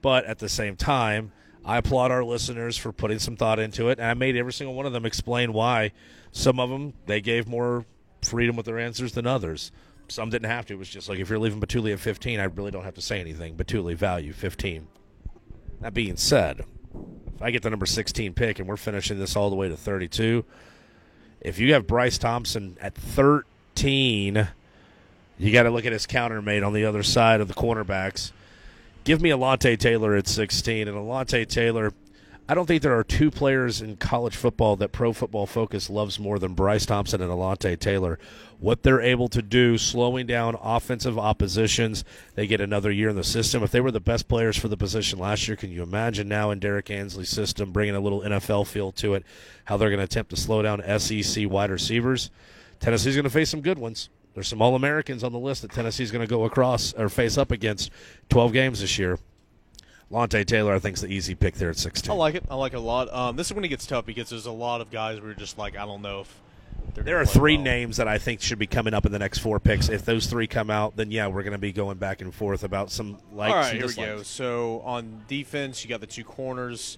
But at the same time, I applaud our listeners for putting some thought into it, and I made every single one of them explain why. Some of them they gave more freedom with their answers than others. Some didn't have to. It was just like if you're leaving Bituli at 15, I really don't have to say anything. Bituli value 15. That being said, if I get the number 16 pick and we're finishing this all the way to 32, if you have Bryce Thompson at 13, You got to look at his countermate on the other side of the cornerbacks. Give me Alontae Taylor at 16. And Alontae Taylor, I don't think there are two players in college football that Pro Football Focus loves more than Bryce Thompson and Alontae Taylor. What they're able to do, slowing down offensive oppositions, they get another year in the system. If they were the best players for the position last year, can you imagine now in Derrick Ansley's system, bringing a little NFL feel to it, how they're going to attempt to slow down SEC wide receivers? Tennessee's going to face some good ones. There's some All Americans on the list that Tennessee's going to go across or face up against 12 games this year. Lonte Taylor, I think, is the easy pick there at 16. I like it. I like it a lot. Um, this is when it gets tough because there's a lot of guys where you're just like, I don't know if they're There are three well. names that I think should be coming up in the next four picks. If those three come out, then yeah, we're going to be going back and forth about some likes All right, here we go. So on defense, you got the two corners.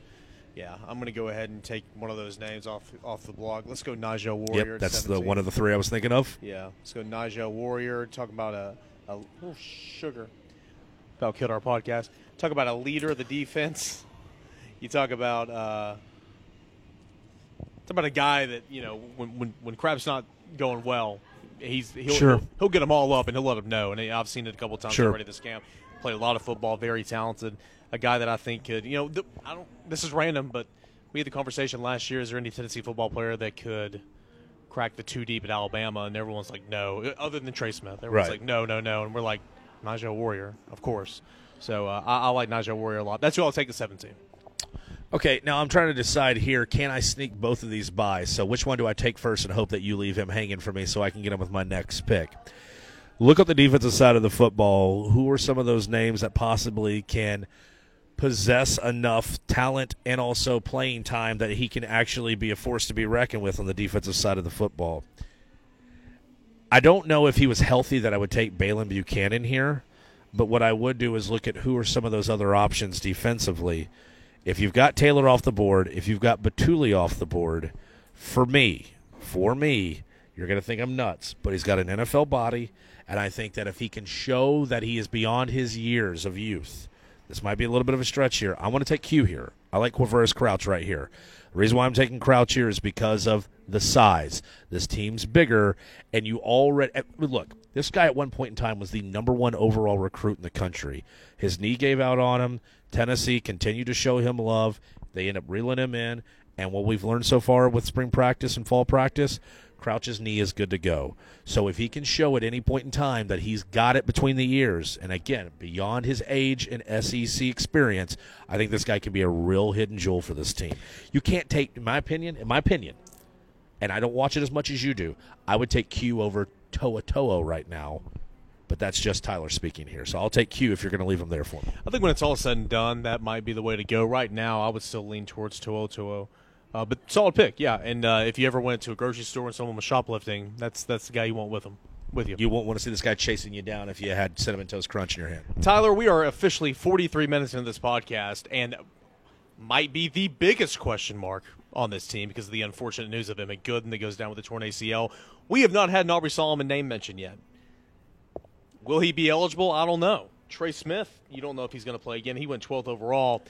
Yeah, I'm going to go ahead and take one of those names off off the blog. Let's go Nigel Warrior. Yep, at that's the one of the three I was thinking of. Yeah, let's go Nigel Warrior. Talk about a, a little sugar. About killed our podcast. Talk about a leader of the defense. You talk about uh, talk about a guy that you know when when when crap's not going well, he's he'll Sure. he'll, he'll get them all up and he'll let them know. And I've seen it a couple times Sure. already this camp. Played a lot of football, very talented. A guy that I think could you know the, I don't. This is random, but we had the conversation last year. Is there any Tennessee football player that could? crack the two deep at Alabama, and everyone's like, no, other than Trey Smith. Everyone's Right. like, no, no, no. And we're like, Nigel Warrior, of course. So uh, I, I like Nigel Warrior a lot. That's who I'll take the 17. Okay, now I'm trying to decide here. Can I sneak both of these by? So which one do I take first and hope that you leave him hanging for me so I can get him with my next pick? Look at the defensive side of the football. Who are some of those names that possibly can possess enough talent and also playing time that he can actually be a force to be reckoned with on the defensive side of the football? I don't know if he was healthy that I would take Baylen Buchanan here, but what I would do is look at who are some of those other options defensively. If you've got Taylor off the board, if you've got Bituli off the board, for me, for me, you're going to think I'm nuts, but he's got an NFL body, and I think that if he can show that he is beyond his years of youth, this might be a little bit of a stretch here. I want to take Q here. I like Quavaris Crouch right here. The reason why I'm taking Crouch here is because of the size. This team's bigger, and you already eh, look. This guy at one point in time was the number one overall recruit in the country. His knee gave out on him. Tennessee continued to show him love. They end up reeling him in, and what we've learned so far with spring practice and fall practice, Crouch's knee is good to go. So if he can show at any point in time that he's got it between the ears, and again, beyond his age and SEC experience, I think this guy can be a real hidden jewel for this team. You can't take, in my opinion, in my opinion, and I don't watch it as much as you do, I would take Q over To'o To'o right now. But that's just Tyler speaking here. So I'll take Q if you're going to leave him there for me. I think when it's all said and done, that might be the way to go. Right now, I would still lean towards To'o To'o. Uh, but solid pick, yeah. And uh, if you ever went to a grocery store and someone was shoplifting, that's that's the guy you want with them, with you. You won't want to see this guy chasing you down if you had Cinnamon Toast Crunch in your hand. Tyler, we are officially 43 minutes into this podcast, and might be the biggest question mark on this team because of the unfortunate news of Emmit Gooden that goes down with a torn ACL. We have not had an Aubrey Solomon name mentioned yet. Will he be eligible? I don't know. Trey Smith, you don't know if he's going to play again. He went 12th overall.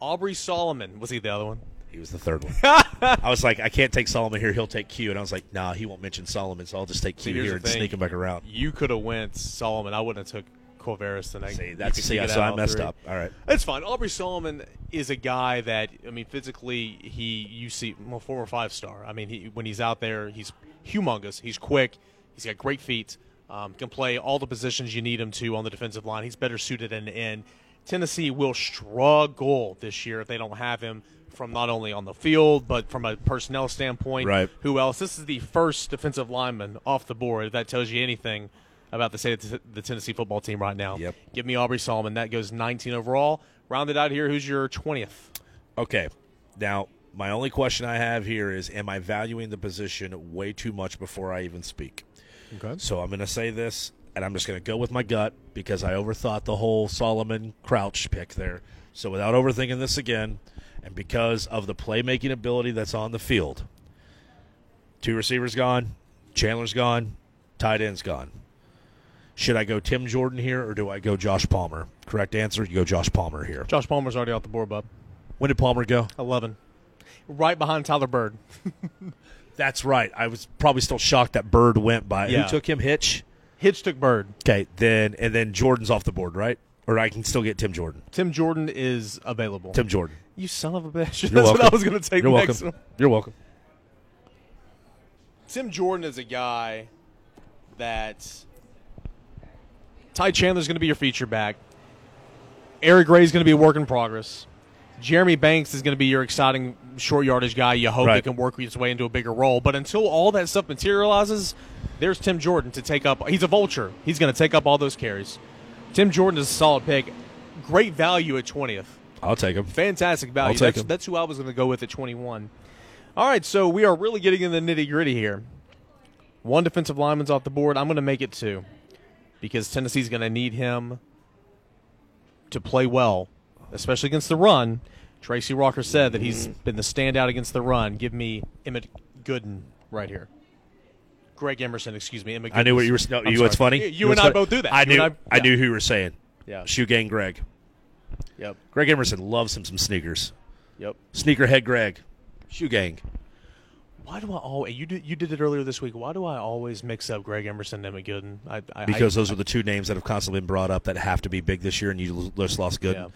Aubrey Solomon, was he the other one? He was the third one. I was like, I can't take Solomon here. He'll take Q. And I was like, nah, he won't mention Solomon, so I'll just take See, Q here's here and thing. sneak him back around. You could have went Solomon. I wouldn't have took Quavaris tonight. See, that's see, figure so I messed three. up. All right. It's fine. Aubrey Solomon is a guy that I mean, physically, he you see, well, former five star. I mean, he, when he's out there, he's humongous. He's quick. He's got great feet. Um, can play all the positions you need him to on the defensive line. He's better suited in the end. Tennessee will struggle this year if they don't have him from not only on the field but from a personnel standpoint. Right. Who else? This is the first defensive lineman off the board. If that tells you anything about the state of the Tennessee football team right now. Yep. Give me Aubrey Solomon. That goes 19 overall. Rounded out here. Who's your 20th? Okay. Now, my only question I have here is Am I valuing the position way too much before I even speak? Okay. So I'm going to say this, and I'm just going to go with my gut because I overthought the whole Solomon Crouch pick there. So without overthinking this again, and because of the playmaking ability that's on the field, two receivers gone, Chandler's gone, tight end's gone. Should I go Tim Jordan here or do I go Josh Palmer? Correct answer, you go Josh Palmer here. Josh Palmer's already off the board, bub. When did Palmer go? 11. Right behind Tyler Byrd. That's right. I was probably still shocked that Byrd went by. Yeah. Who took him? Hitch. Hitch took Byrd. Okay, then and then Jordan's off the board, right? Or I can still get Tim Jordan. Tim Jordan is available. Tim Jordan. You son of a bitch. That's what I was going to take You're next. welcome. You're welcome. Tim Jordan is a guy that Ty Chandler's going to be your feature back. Eric Gray's going to be a work in progress. Jeremy Banks is going to be your exciting short yardage guy. You hope Right. he can work his way into a bigger role. But until all that stuff materializes, there's Tim Jordan to take up. He's a vulture. He's going to take up all those carries. Tim Jordan is a solid pick. Great value at 20th. I'll take him. Fantastic value. I'll take that's, him. that's who I was going to go with at 21. All right, so we are really getting in the nitty gritty here. One defensive lineman's off the board. I'm going to make it two because Tennessee's going to need him to play well, especially against the run. Tracy Rocker said that he's been the standout against the run. Give me Emmit Gooden right here. Greg Emerson, excuse me. I knew what you were. No, you. What's funny? You, what's and I funny? both do that. I knew. I, yeah. knew who you were saying. Yeah. Shoe gang Greg. Yep. Greg Emerson loves him some sneakers. Yep. Sneakerhead Greg. Shoe gang. Why do I always you did you did it earlier this week? Why do I always mix up Greg Emerson and Emmit Gooden? I, I, Because I, those are the two names that have constantly been brought up that have to be big this year, and you just lost good. yeah.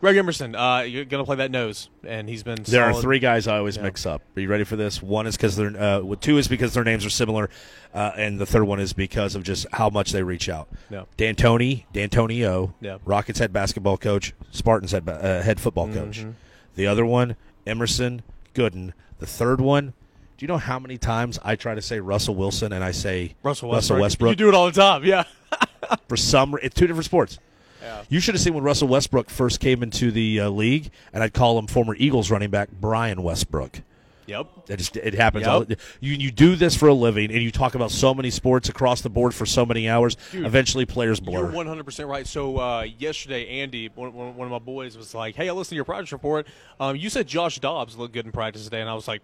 Greg Emerson, uh, you're gonna play that nose, and he's been. There are three guys I always Yeah. mix up. Are you ready for this? One is because they're uh, two is because their names are similar, uh, and the third one is because of just how much they reach out. Yeah. D'Antoni, Dantonio, Yeah. Rockets head basketball coach, Spartans head uh, head football coach. Mhm. The other one, Emerson Gooden. The third one, do you know how many times I try to say Russell Wilson and I say Russell Westbrook. Russell Westbrook You do it all the time. Yeah. for some? It's two different sports. Yeah. You should have seen when Russell Westbrook first came into the uh, league, and I'd call him former Eagles running back Brian Westbrook. Yep. It just it happens. Yep. All, you you do this for a living, and you talk about so many sports across the board for so many hours. Dude, eventually, players blur. You're 100 percent right. So uh, yesterday, Andy, one, one one of my boys, was like, "Hey, I listened to your practice report. Um, you said Josh Dobbs looked good in practice today," and I was like,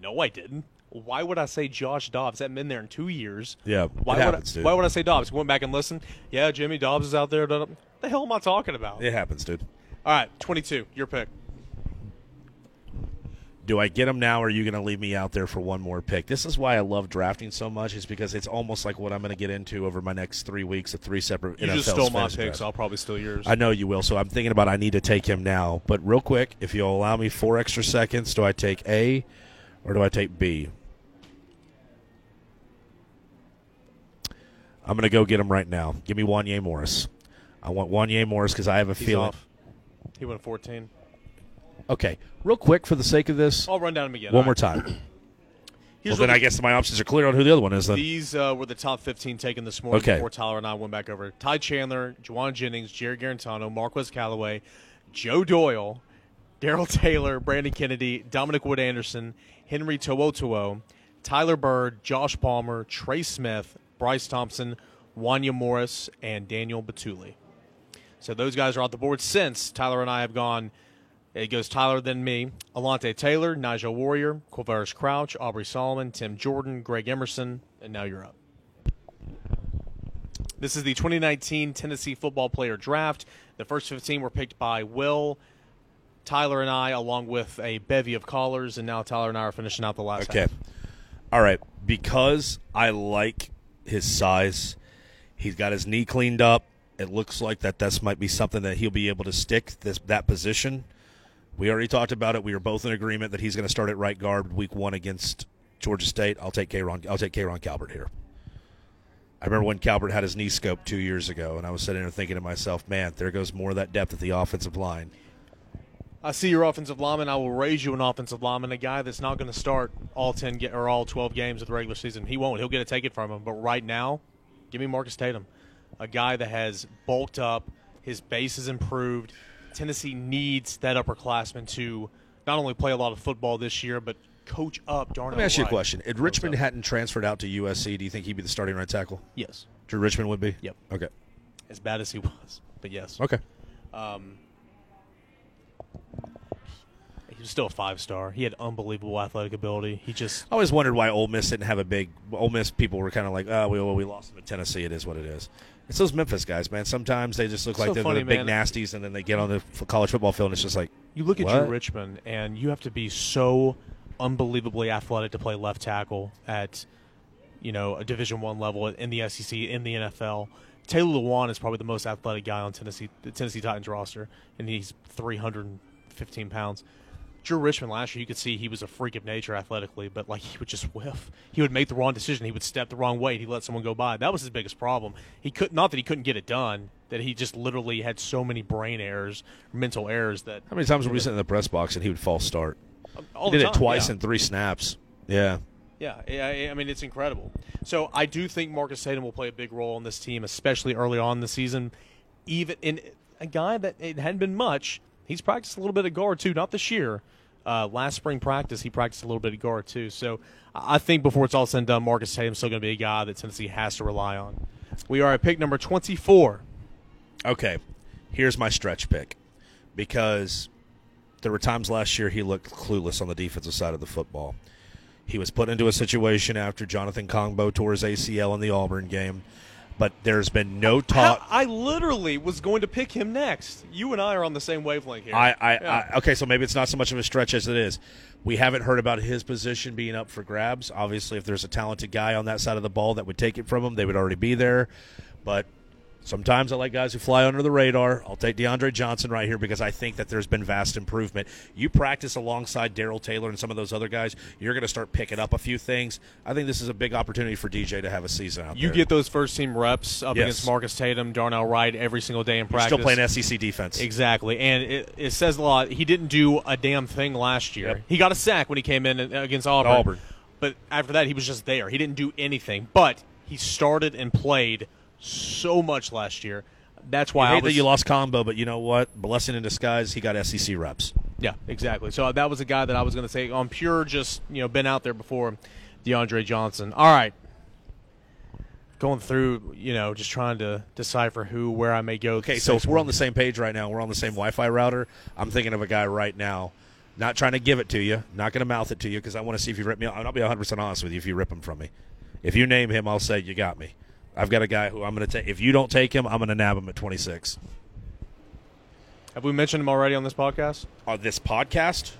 "No, I didn't. Why would I say Josh Dobbs? That been there in two years. Yeah, Why would happens, I, dude. Why would I say Dobbs? Went back and listened. Yeah, Jimmy Dobbs is out there. da- The hell am I talking about? it happens, dude. All right, 22. Your pick. Do I get him now, or are you going to leave me out there for one more pick? This is why I love drafting so much. Is because it's almost like what I'm going to get into over my next three weeks of three separate. You NFL just stole my fantasy pick, so I'll probably steal yours. I know you will. So I'm thinking about I need to take him now. But real quick, if you'll allow me four extra seconds, do I take A or do I take B? I'm going to go get him right now. Give me Wanya Morris. I want Wanya Morris because I have a He's feeling. off. He went 14. Okay, real quick for the sake of this, I'll run down him again. one All more right. time. well, then I guess my options are clear on who the other one is. Then These uh, were the top 15 taken this morning Okay. before Tyler and I went back over. Ty Chandler, Jauan Jennings, Jarrett Guarantano, Marquez Callaway, Joe Doyle, Darrell Taylor, Brandon Kennedy, Dominic Wood Anderson, Henry To'o To'o, Tyler Byrd, Josh Palmer, Trey Smith, Bryce Thompson, Wanya Morris, and Daniel Bituli. So those guys are off the board since Tyler and I have gone. It goes Tyler, then me, Alontae Taylor, Nigel Warrior, Quavaris Crouch, Aubrey Solomon, Tim Jordan, Greg Emerson, and now you're up. This is the 2019 Tennessee Football Player Draft. The first 15 were picked by Will, Tyler, and I, along with a bevy of callers, and now Tyler and I are finishing out the last Okay. half. All right. Because I like his size, he's got his knee cleaned up. It looks like that this might be something that he'll be able to stick this that position. We already talked about it. We were both in agreement that he's going to start at right guard week one against Georgia State. I'll take K'Rojhn. I'll take K'Rojhn Calvert here. I remember when Calvert had his knee scoped two years ago, and I was sitting there thinking to myself, "Man, there goes more of that depth at the offensive line." I see your offensive lineman. I will raise you an offensive lineman, a guy that's not going to start all ten ga- or all twelve games of the regular season. He won't. He'll get a take it from him. But right now, give me Marcus Tatum, a guy that has bulked up. His base has improved. Tennessee needs that upperclassman to not only play a lot of football this year, but coach up. Darn Let me ask you a question: If Richmond hadn't transferred out to USC, do you think he'd be the starting right tackle? Yes, Drew Richmond would be. Yep. Okay. as bad as he was, but yes, Okay. um, was still a five star. He had unbelievable athletic ability. He just I always wondered why Ole Miss didn't have a big. Ole Miss people were kind of like, oh, we, well, we lost to Tennessee. It is what it is. It's those Memphis guys, man. Sometimes they just look So like they're funny, the big man. nasties, and then they get on the f- college football field, and it's just like, You look at What? Drew Richmond, and you have to be so unbelievably athletic to play left tackle at you know, a Division One level in the SEC, in the NFL. Taylor Lewan is probably the most athletic guy on Tennessee the Tennessee Titans roster, and he's 315 pounds. Drew Richmond last year, you could see he was a freak of nature athletically, but like he would just whiff. He would make the wrong decision. He would step the wrong way. He let someone go by. That was his biggest problem. He could not that he couldn't get it done, that he just literally had so many brain errors, mental errors that How many times were we sitting in the press box and he would false start? Um, all he the did it twice yeah. in three snaps. Yeah. Yeah, I I mean it's incredible. So I do think Marcus Tatum will play a big role in this team, especially early on in the season. Even in a guy that it hadn't been much, he's practiced a little bit of guard too. Not this year. Uh, last spring practice, he practiced a little bit of guard too. So I think before it's all said and done, Marcus Tatum's still going to be a guy that Tennessee has to rely on. We are at pick number twenty-four. Okay, here's my stretch pick because there were times last year he looked clueless on the defensive side of the football. He was put into a situation after Jonathan Kongbo tore his ACL in the Auburn game, but there's been no talk. How- I literally was going to pick him next. You and I are on the same wavelength here. I, I, Yeah. I okay, so maybe it's not so much of a stretch as it is. We haven't heard about his position being up for grabs. Obviously, if there's a talented guy on that side of the ball that would take it from him, they would already be there. But sometimes I like guys who fly under the radar. I'll take DeAndre Johnson right here because I think that there's been vast improvement. You practice alongside Darrell Taylor and some of those other guys, you're going to start picking up a few things. I think this is a big opportunity for DJ to have a season out You there. get those first team reps up Yes. against Marcus Tatum, Darnell Wright every single day in You're practice. still playing SEC defense. Exactly, and it, it says a lot. He didn't do a damn thing last year. Yep. He got a sack when he came in against Auburn. Auburn. But after that, he was just there. He didn't do anything. But he started and played so much last year. That's why I hate was. that you lost Kongbo, but you know what? Blessing in disguise, he got SEC reps. Yeah, exactly. So that was a guy that I was going to say on pure, just you know, been out there before. DeAndre Johnson. All right. Going through, you know, just trying to decipher who, where I may go. Okay, so if we're on the same page right now, we're on the same Wi-Fi router. I'm thinking of a guy right now. Not trying to give it to you, not going to mouth it to you because I want to see if you rip me. I'll be 100 percent honest with you. If you rip him from me, if you name him, I'll say you got me. I've got a guy who I'm going to take. If you don't take him, I'm going to nab him at 26. Have we mentioned him already on this podcast? On this podcast,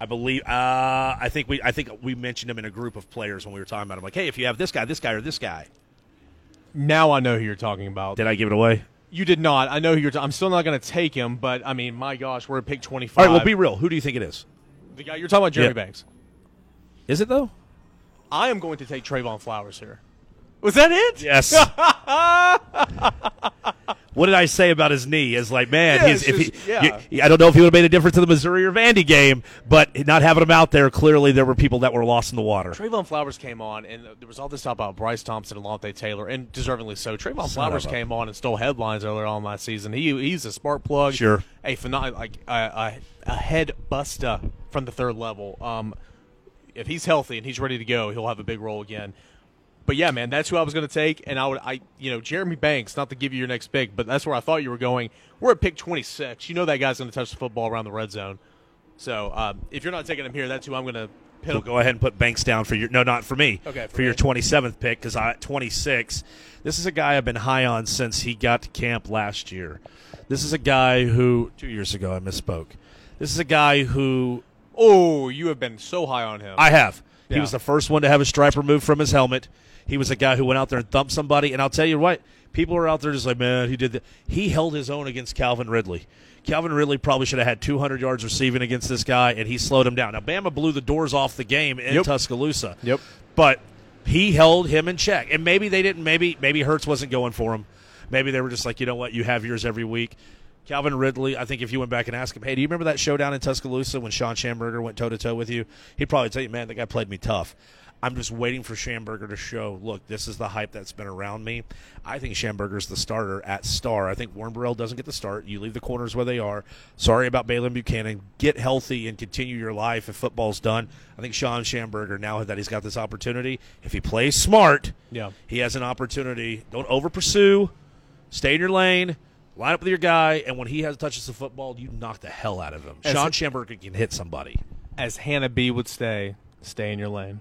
I believe. Uh, I think we. I think we mentioned him in a group of players when we were talking about him. Like, hey, if you have this guy, this guy, or this guy, Now I know who you're talking about. did I give it away? You did not. I know who you're. I'm still not going to take him, but I mean, my gosh, we're at pick 25. All right, well, be real. Who do you think it is? the guy you're talking about, Jeremy Yeah. Banks. Is it though? I am going to take Trevon Flowers here. Was that it? Yes. what did I say about his knee? Is like, man, Yeah, if he, yeah. you- I don't know if he would have made a difference in the Missouri or Vandy game, but not having him out there, clearly there were people that were lost in the water. Trevon Flowers came on, and there was all this talk about Bryce Thompson and Lante Taylor, and deservingly so. Trevon Flowers came on and stole headlines earlier on last season. He he's a spark plug, Sure. a phenom- like a, a, a head buster from the third level. Um, if he's healthy and he's ready to go, he'll have a big role again. But yeah, man, that's who I was going to take, and I would, I, you know, Jeremy Banks. Not to give you your next pick, but that's where I thought you were going. We're at pick twenty six. You know that guy's going to touch the football around the red zone. So um, if you're not taking him here, that's who I'm going to. So go ahead and put Banks down for your no, not for me. Okay, for, for your 27th pick because I at 26. This is a guy I've been high on since he got to camp last year. This is a guy who two years ago I misspoke. This is a guy who Oh, you have been so high on him. I have. He was the first one to have a stripe removed from his helmet. He was a guy who went out there and thumped somebody. And I'll tell you what, people are out there just like, man, he did that. He held his own against Calvin Ridley. Calvin Ridley probably should have had 200 yards receiving against this guy, and he slowed him down. Now, Bama blew the doors off the game in Yep. Tuscaloosa. Yep. But he held him in check. And maybe they didn't. Maybe maybe Hurts wasn't going for him. Maybe they were just like, you know what, you have yours every week. Calvin Ridley, I think if you went back and asked him, hey, do you remember that showdown in Tuscaloosa when Shawn Shamburger went toe to toe with you? He'd probably tell you, man, that guy played me tough. I'm just waiting for Shamburger to show, look, this is the hype that's been around me. I think Shamburger's the starter at star. I think Warren Burrell doesn't get the start. You leave the corners where they are. Sorry about Baylen Buchanan. Get healthy and continue your life if football's done. I think Shawn Shamburger, now that he's got this opportunity, if he plays smart, Yeah. he has an opportunity. Don't over pursue. Stay in your lane. Line up with your guy, and when he has touches of football, you knock the hell out of him. As Sean a- Shamburger can hit somebody. As Hannah B would stay, stay in your lane.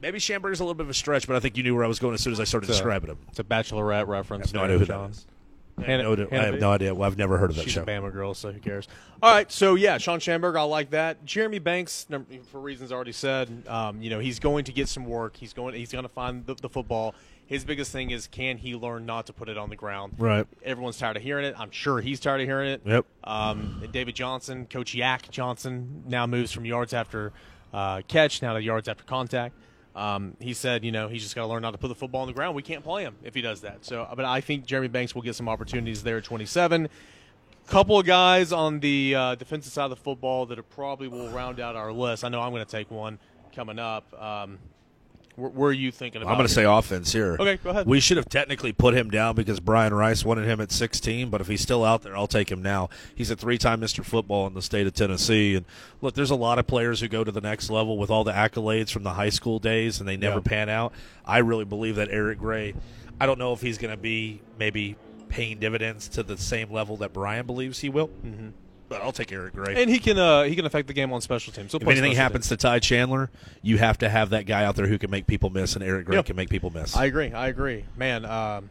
Maybe Shamburger's a little bit of a stretch, but I think you knew where I was going as soon as I started So- describing him. It's a Bachelorette reference. I have no idea who that is. I have, no, I have no idea. Well, I've never heard of that She's show. a Bama girl, so who cares? All right, so yeah, Shawn Shamburger, I like that. Jeremy Banks, for reasons already said, um, you know, he's going to get some work. He's going. He's going to find the, the, football. His biggest thing is can he learn not to put it on the ground? Right. Everyone's tired of hearing it. I'm sure he's tired of hearing it. Yep. Um, David Johnson, Coach Yak Johnson, now moves from yards after uh, catch now to yards after contact. Um, he said, you know, he's just got to learn not to put the football on the ground. We can't play him if he does that. So, but I think Jeremy Banks will get some opportunities there at 27. Couple of guys on the uh, defensive side of the football that are probably will round out our list. I know I'm going to take one coming up. Um, are you thinking about? I'm going to say offense here. Okay, go ahead. We should have technically put him down because Brian Rice wanted him at 16, but if he's still out there, I'll take him now. He's a three-time Mr. Football in the state of Tennessee, and look, there's a lot of players who go to the next level with all the accolades from the high school days, and they never yeah. pan out. I really believe that Eric Gray. I don't know if he's going to be maybe paying dividends to the same level that Brian believes he will. Mm-hmm but I'll take Eric Gray. And he can uh, he can affect the game on special teams. So if anything happens teams. to Ty Chandler, you have to have that guy out there who can make people miss, and Eric Gray yep. can make people miss. I agree. I agree. Man, um,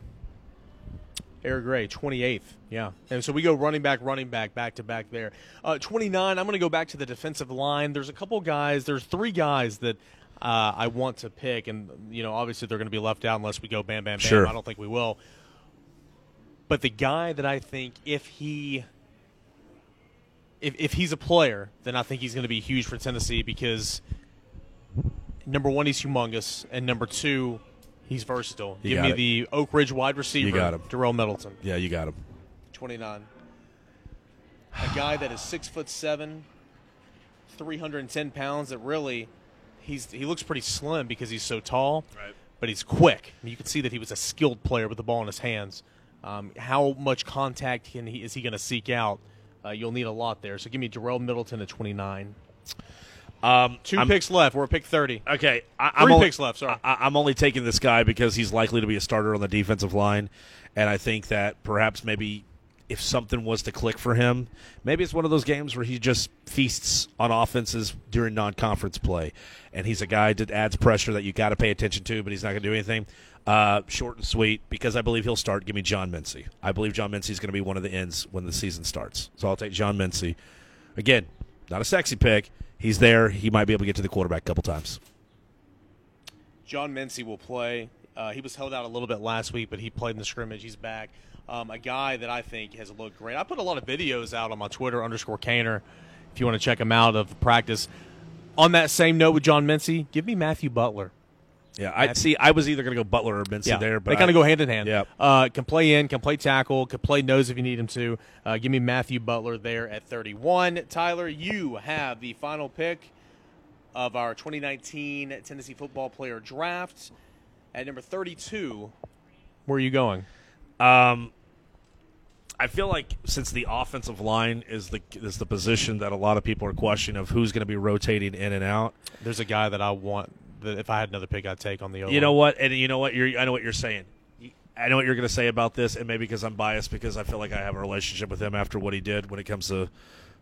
Eric Gray, 28th. Yeah. And so we go running back, running back, back to back there. Uh, 29, I'm going to go back to the defensive line. There's a couple guys, there's three guys that uh, I want to pick, and, you know, obviously they're going to be left out unless we go bam, bam, bam. Sure. I don't think we will. But the guy that I think, if he – if, if he's a player, then I think he's going to be huge for Tennessee because number one, he's humongous, and number two, he's versatile. You Give me it. the Oak Ridge wide receiver, you got him. Darel Middleton. Yeah, you got him. Twenty nine. A guy that is six foot seven, three hundred and ten pounds. That really, he's he looks pretty slim because he's so tall, right. but he's quick. You can see that he was a skilled player with the ball in his hands. Um, how much contact can he is he going to seek out? Uh, you'll need a lot there. So give me Darel Middleton at 29. Um, 2 I'm, picks left. We're at pick 30. Okay. I, am 3 only, picks left, sorry. I, am only taking this guy because he's likely to be a starter on the defensive line. And I think that perhaps maybe if something was to click for him, maybe it's one of those games where he just feasts on offenses during non conference play. And he's a guy that adds pressure that you got to pay attention to, but he's not going to do anything. Uh, short and sweet, because I believe he'll start. Give me John Mincy. I believe John Mincy is going to be one of the ends when the season starts. So I'll take John Mincy. Again, not a sexy pick. He's there. He might be able to get to the quarterback a couple times. John Mincy will play. Uh, he was held out a little bit last week, but he played in the scrimmage. He's back. Um, a guy that I think has looked great. I put a lot of videos out on my Twitter underscore Cainer. If you want to check him out of practice. On that same note with John Mincy, give me Matthew Butler. Yeah, I see. I was either going to go Butler or Mincy yeah, there, but they kind of go hand in hand. Yeah, uh, can play in, can play tackle, can play nose if you need him to. Uh, give me Matthew Butler there at 31. Tyler, you have the final pick of our 2019 Tennessee Football Player Draft at number 32. Where are you going? Um, I feel like since the offensive line is the is the position that a lot of people are questioning of who's going to be rotating in and out. There's a guy that I want that if I had another pick, I'd take on the O. You know what? And you know what? You're, I know what you're saying. I know what you're going to say about this, and maybe because I'm biased because I feel like I have a relationship with him after what he did when it comes to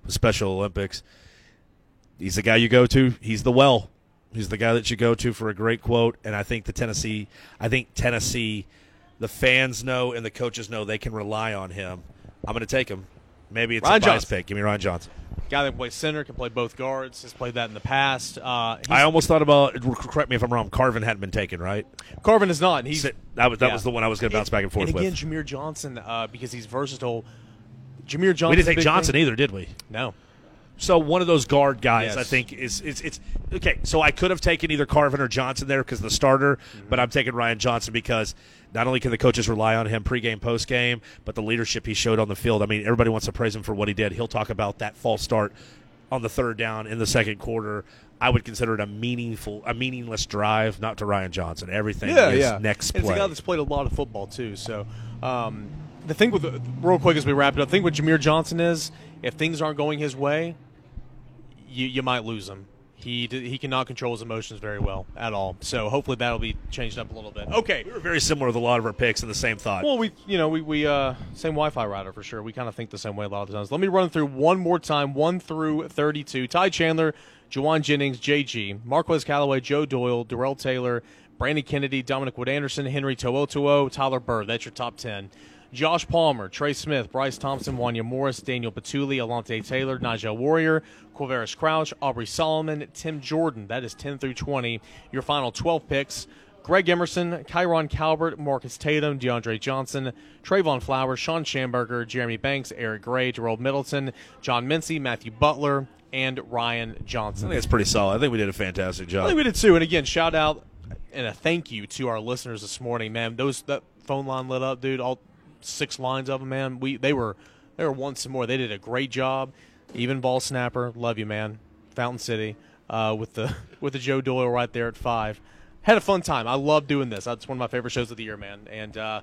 Special Olympics. He's the guy you go to. He's the well. He's the guy that you go to for a great quote. And I think the Tennessee, I think Tennessee, the fans know and the coaches know they can rely on him. I'm going to take him. Maybe it's Ryan a bias Johnson. pick. Give me Ryan Johnson guy that plays center can play both guards. Has played that in the past. Uh, I almost thought about. Correct me if I'm wrong. Carvin hadn't been taken, right? Carvin is not. And he's that was that yeah. was the one I was going to bounce back and forth and again, with. Jahmir Johnson uh, because he's versatile. Jahmir Johnson. We didn't take Johnson thing. either, did we? No. So one of those guard guys, yes. I think, is it's it's okay. So I could have taken either Carvin or Johnson there because the starter, mm-hmm. but I'm taking Ryan Johnson because not only can the coaches rely on him pregame, postgame, but the leadership he showed on the field. I mean, everybody wants to praise him for what he did. He'll talk about that false start on the third down in the second quarter. I would consider it a meaningful, a meaningless drive, not to Ryan Johnson. Everything yeah, is yeah. next play. It's a guy that's played a lot of football too. So um, the thing with real quick as we wrap it up, the thing with Jahmir Johnson is if things aren't going his way, you you might lose him. He he cannot control his emotions very well at all. So hopefully that'll be changed up a little bit. Okay, we were very similar with a lot of our picks and the same thought. Well, we you know we we uh, same Wi-Fi router for sure. We kind of think the same way a lot of the times. Let me run through one more time, one through thirty-two. Ty Chandler, Jauan Jennings, JG, Marquez Callaway, Joe Doyle, Darrell Taylor, Brandon Kennedy, Dominic Wood Anderson, Henry To'oTo'o, Tyler Byrd. That's your top ten. Josh Palmer, Trey Smith, Bryce Thompson, Wanya Morris, Daniel Bituli, Alontae Taylor, Nigel Warrior, Quavaris Crouch, Aubrey Solomon, Tim Jordan. That is 10 through 20. Your final 12 picks. Greg Emerson, K'Rojhn Calvert, Marcus Tatum, DeAndre Johnson, Trevon Flowers, Shawn Shamburger, Jeremy Banks, Eric Gray, Gerald Middleton, John Mincy, Matthew Butler, and Ryan Johnson. I think it's pretty solid. I think we did a fantastic job. I think we did too. And again, shout out and a thank you to our listeners this morning, man. Those that phone line lit up, dude. All six lines of them, man. We they were they were once some more. They did a great job. Even ball snapper, love you, man. Fountain City uh, with the with the Joe Doyle right there at five. Had a fun time. I love doing this. That's one of my favorite shows of the year, man. And uh,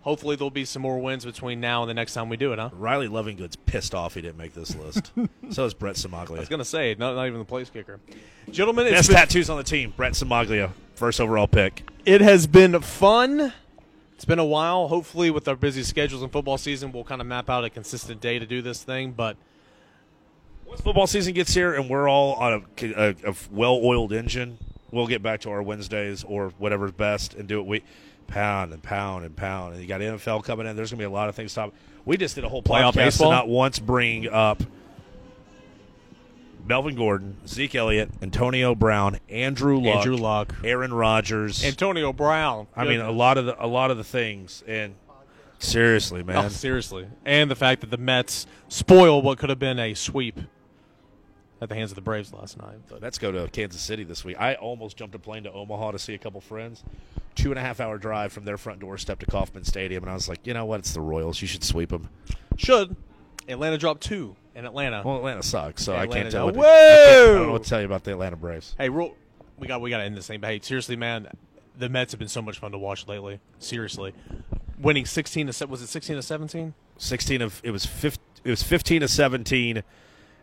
hopefully there'll be some more wins between now and the next time we do it, huh? Riley Lovingood's pissed off he didn't make this list. so is Brent Cimaglia. I was gonna say, not, not even the place kicker. Gentlemen, it's Best been, tattoos on the team. Brent Cimaglia, first overall pick. it has been fun. It's been a while. Hopefully, with our busy schedules and football season, we'll kind of map out a consistent day to do this thing. But Once football season gets here and we're all on a, a, a well-oiled engine, we'll get back to our Wednesdays or whatever's best and do it. We pound and pound and pound, and you got NFL coming in. There's going to be a lot of things. Stop. We just did a whole Playoff podcast baseball? to not once bring up Melvin Gordon, Zeke Elliott, Antonio Brown, Andrew Luck, Andrew Luck. Aaron Rodgers. Antonio Brown. I mean, a lot of the a lot of the things. And seriously, Oh, man, seriously. And the fact that the Mets spoil what could have been a sweep at the hands of the Braves last night. But Let's go to Kansas City this week. I almost jumped a plane to Omaha to see a couple friends. Two and a half hour drive from their front doorstep to Kauffman Stadium, and I was like, you know what? It's the Royals. You should sweep them. should Atlanta drop two in Atlanta? Well, Atlanta sucks, so I can't tell. What, I, I don't know what to tell you about the Atlanta Braves. hey, real, we got we got to end this thing. But hey, seriously, man, the Mets have been so much fun to watch lately. Seriously, winning sixteen to was it sixteen to seventeen? Sixteen of it was 15, it was fifteen to seventeen,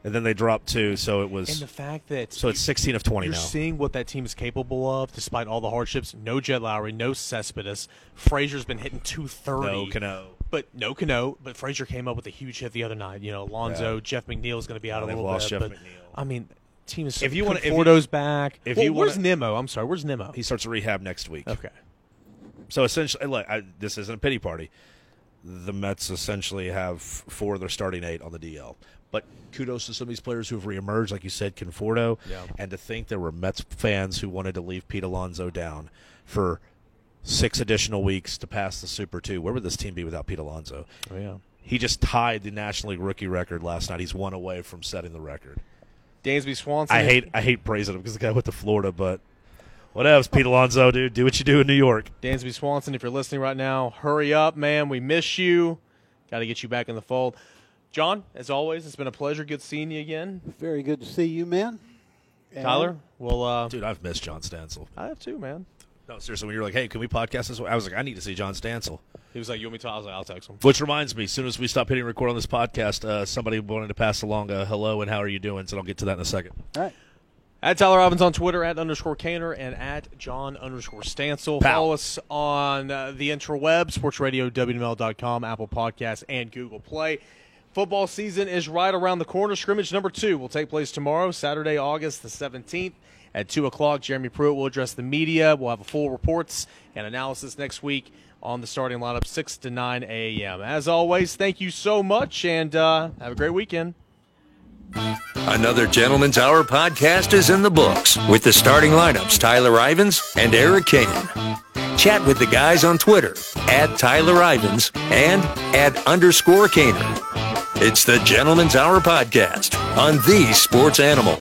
and then they dropped two, so it was. And the fact that so it's sixteen of twenty You're now. seeing what that team is capable of, despite all the hardships. No Jed Lowrie, no Cespedes. Frazier's been hitting 230. No Cano. But no Cano. But Frazier came up with a huge hit the other night. You know, Alonso, Yeah. Jeff McNeil is going to be out a they've little lost bit. Jeff but, McNeil. I mean, team is. If you wanna- if you- Conforto's back. if Well, you where's wanna- Nemo? I'm sorry, where's Nemo? He starts rehab next week. okay. So essentially, look, I, this isn't a pity party. The Mets essentially have four of their starting eight on the DL. But kudos to some of these players who have reemerged, like you said, Conforto. Yeah. And to think there were Mets fans who wanted to leave Pete Alonso down for six additional weeks to pass the Super Two. Where would this team be without Pete Alonso? Oh yeah. He just tied the National League rookie record last night. He's one away from setting the record. Dansby Swanson. I hate I hate praising him because the guy went to Florida, but what else, Pete Alonso, dude? Do what you do in New York. Dansby Swanson. If you're listening right now, hurry up, man. We miss you. Got to get you back in the fold. John, as always, it's been a pleasure. Good seeing you again. Very good to see you, man. And Tyler, well, uh, Dude, I've missed John Stansel. I have too, man. No, seriously, when you were like, hey, can we podcast this? I was like, I need to see John Stansel. He was like, "You want me to?" I was like, "I'll text him." Which reminds me, as soon as we stop hitting record on this podcast, uh, somebody wanted to pass along a hello and how are you doing? So I'll get to that in a second. All right. At Tyler Robbins on Twitter, at underscore Cainer, and at John underscore Stansel. Pow. Follow us on uh, the interweb, sportsradio.wnml.com, Apple Podcasts, and Google Play. Football season is right around the corner. Scrimmage number two will take place tomorrow, Saturday, August the 17th at 2 o'clock. Jeremy Pruitt will address the media. We'll have a full reports and analysis next week on the starting lineup, 6 to 9 a.m. As always, thank you so much, and uh, have a great weekend. Another Gentleman's Hour podcast is in the books with the starting lineups Tyler Ivins and Eric Kane. Chat with the guys on Twitter at Tyler Ivins and at underscore Cainer. It's the Gentleman's Hour podcast on the Sports Animal.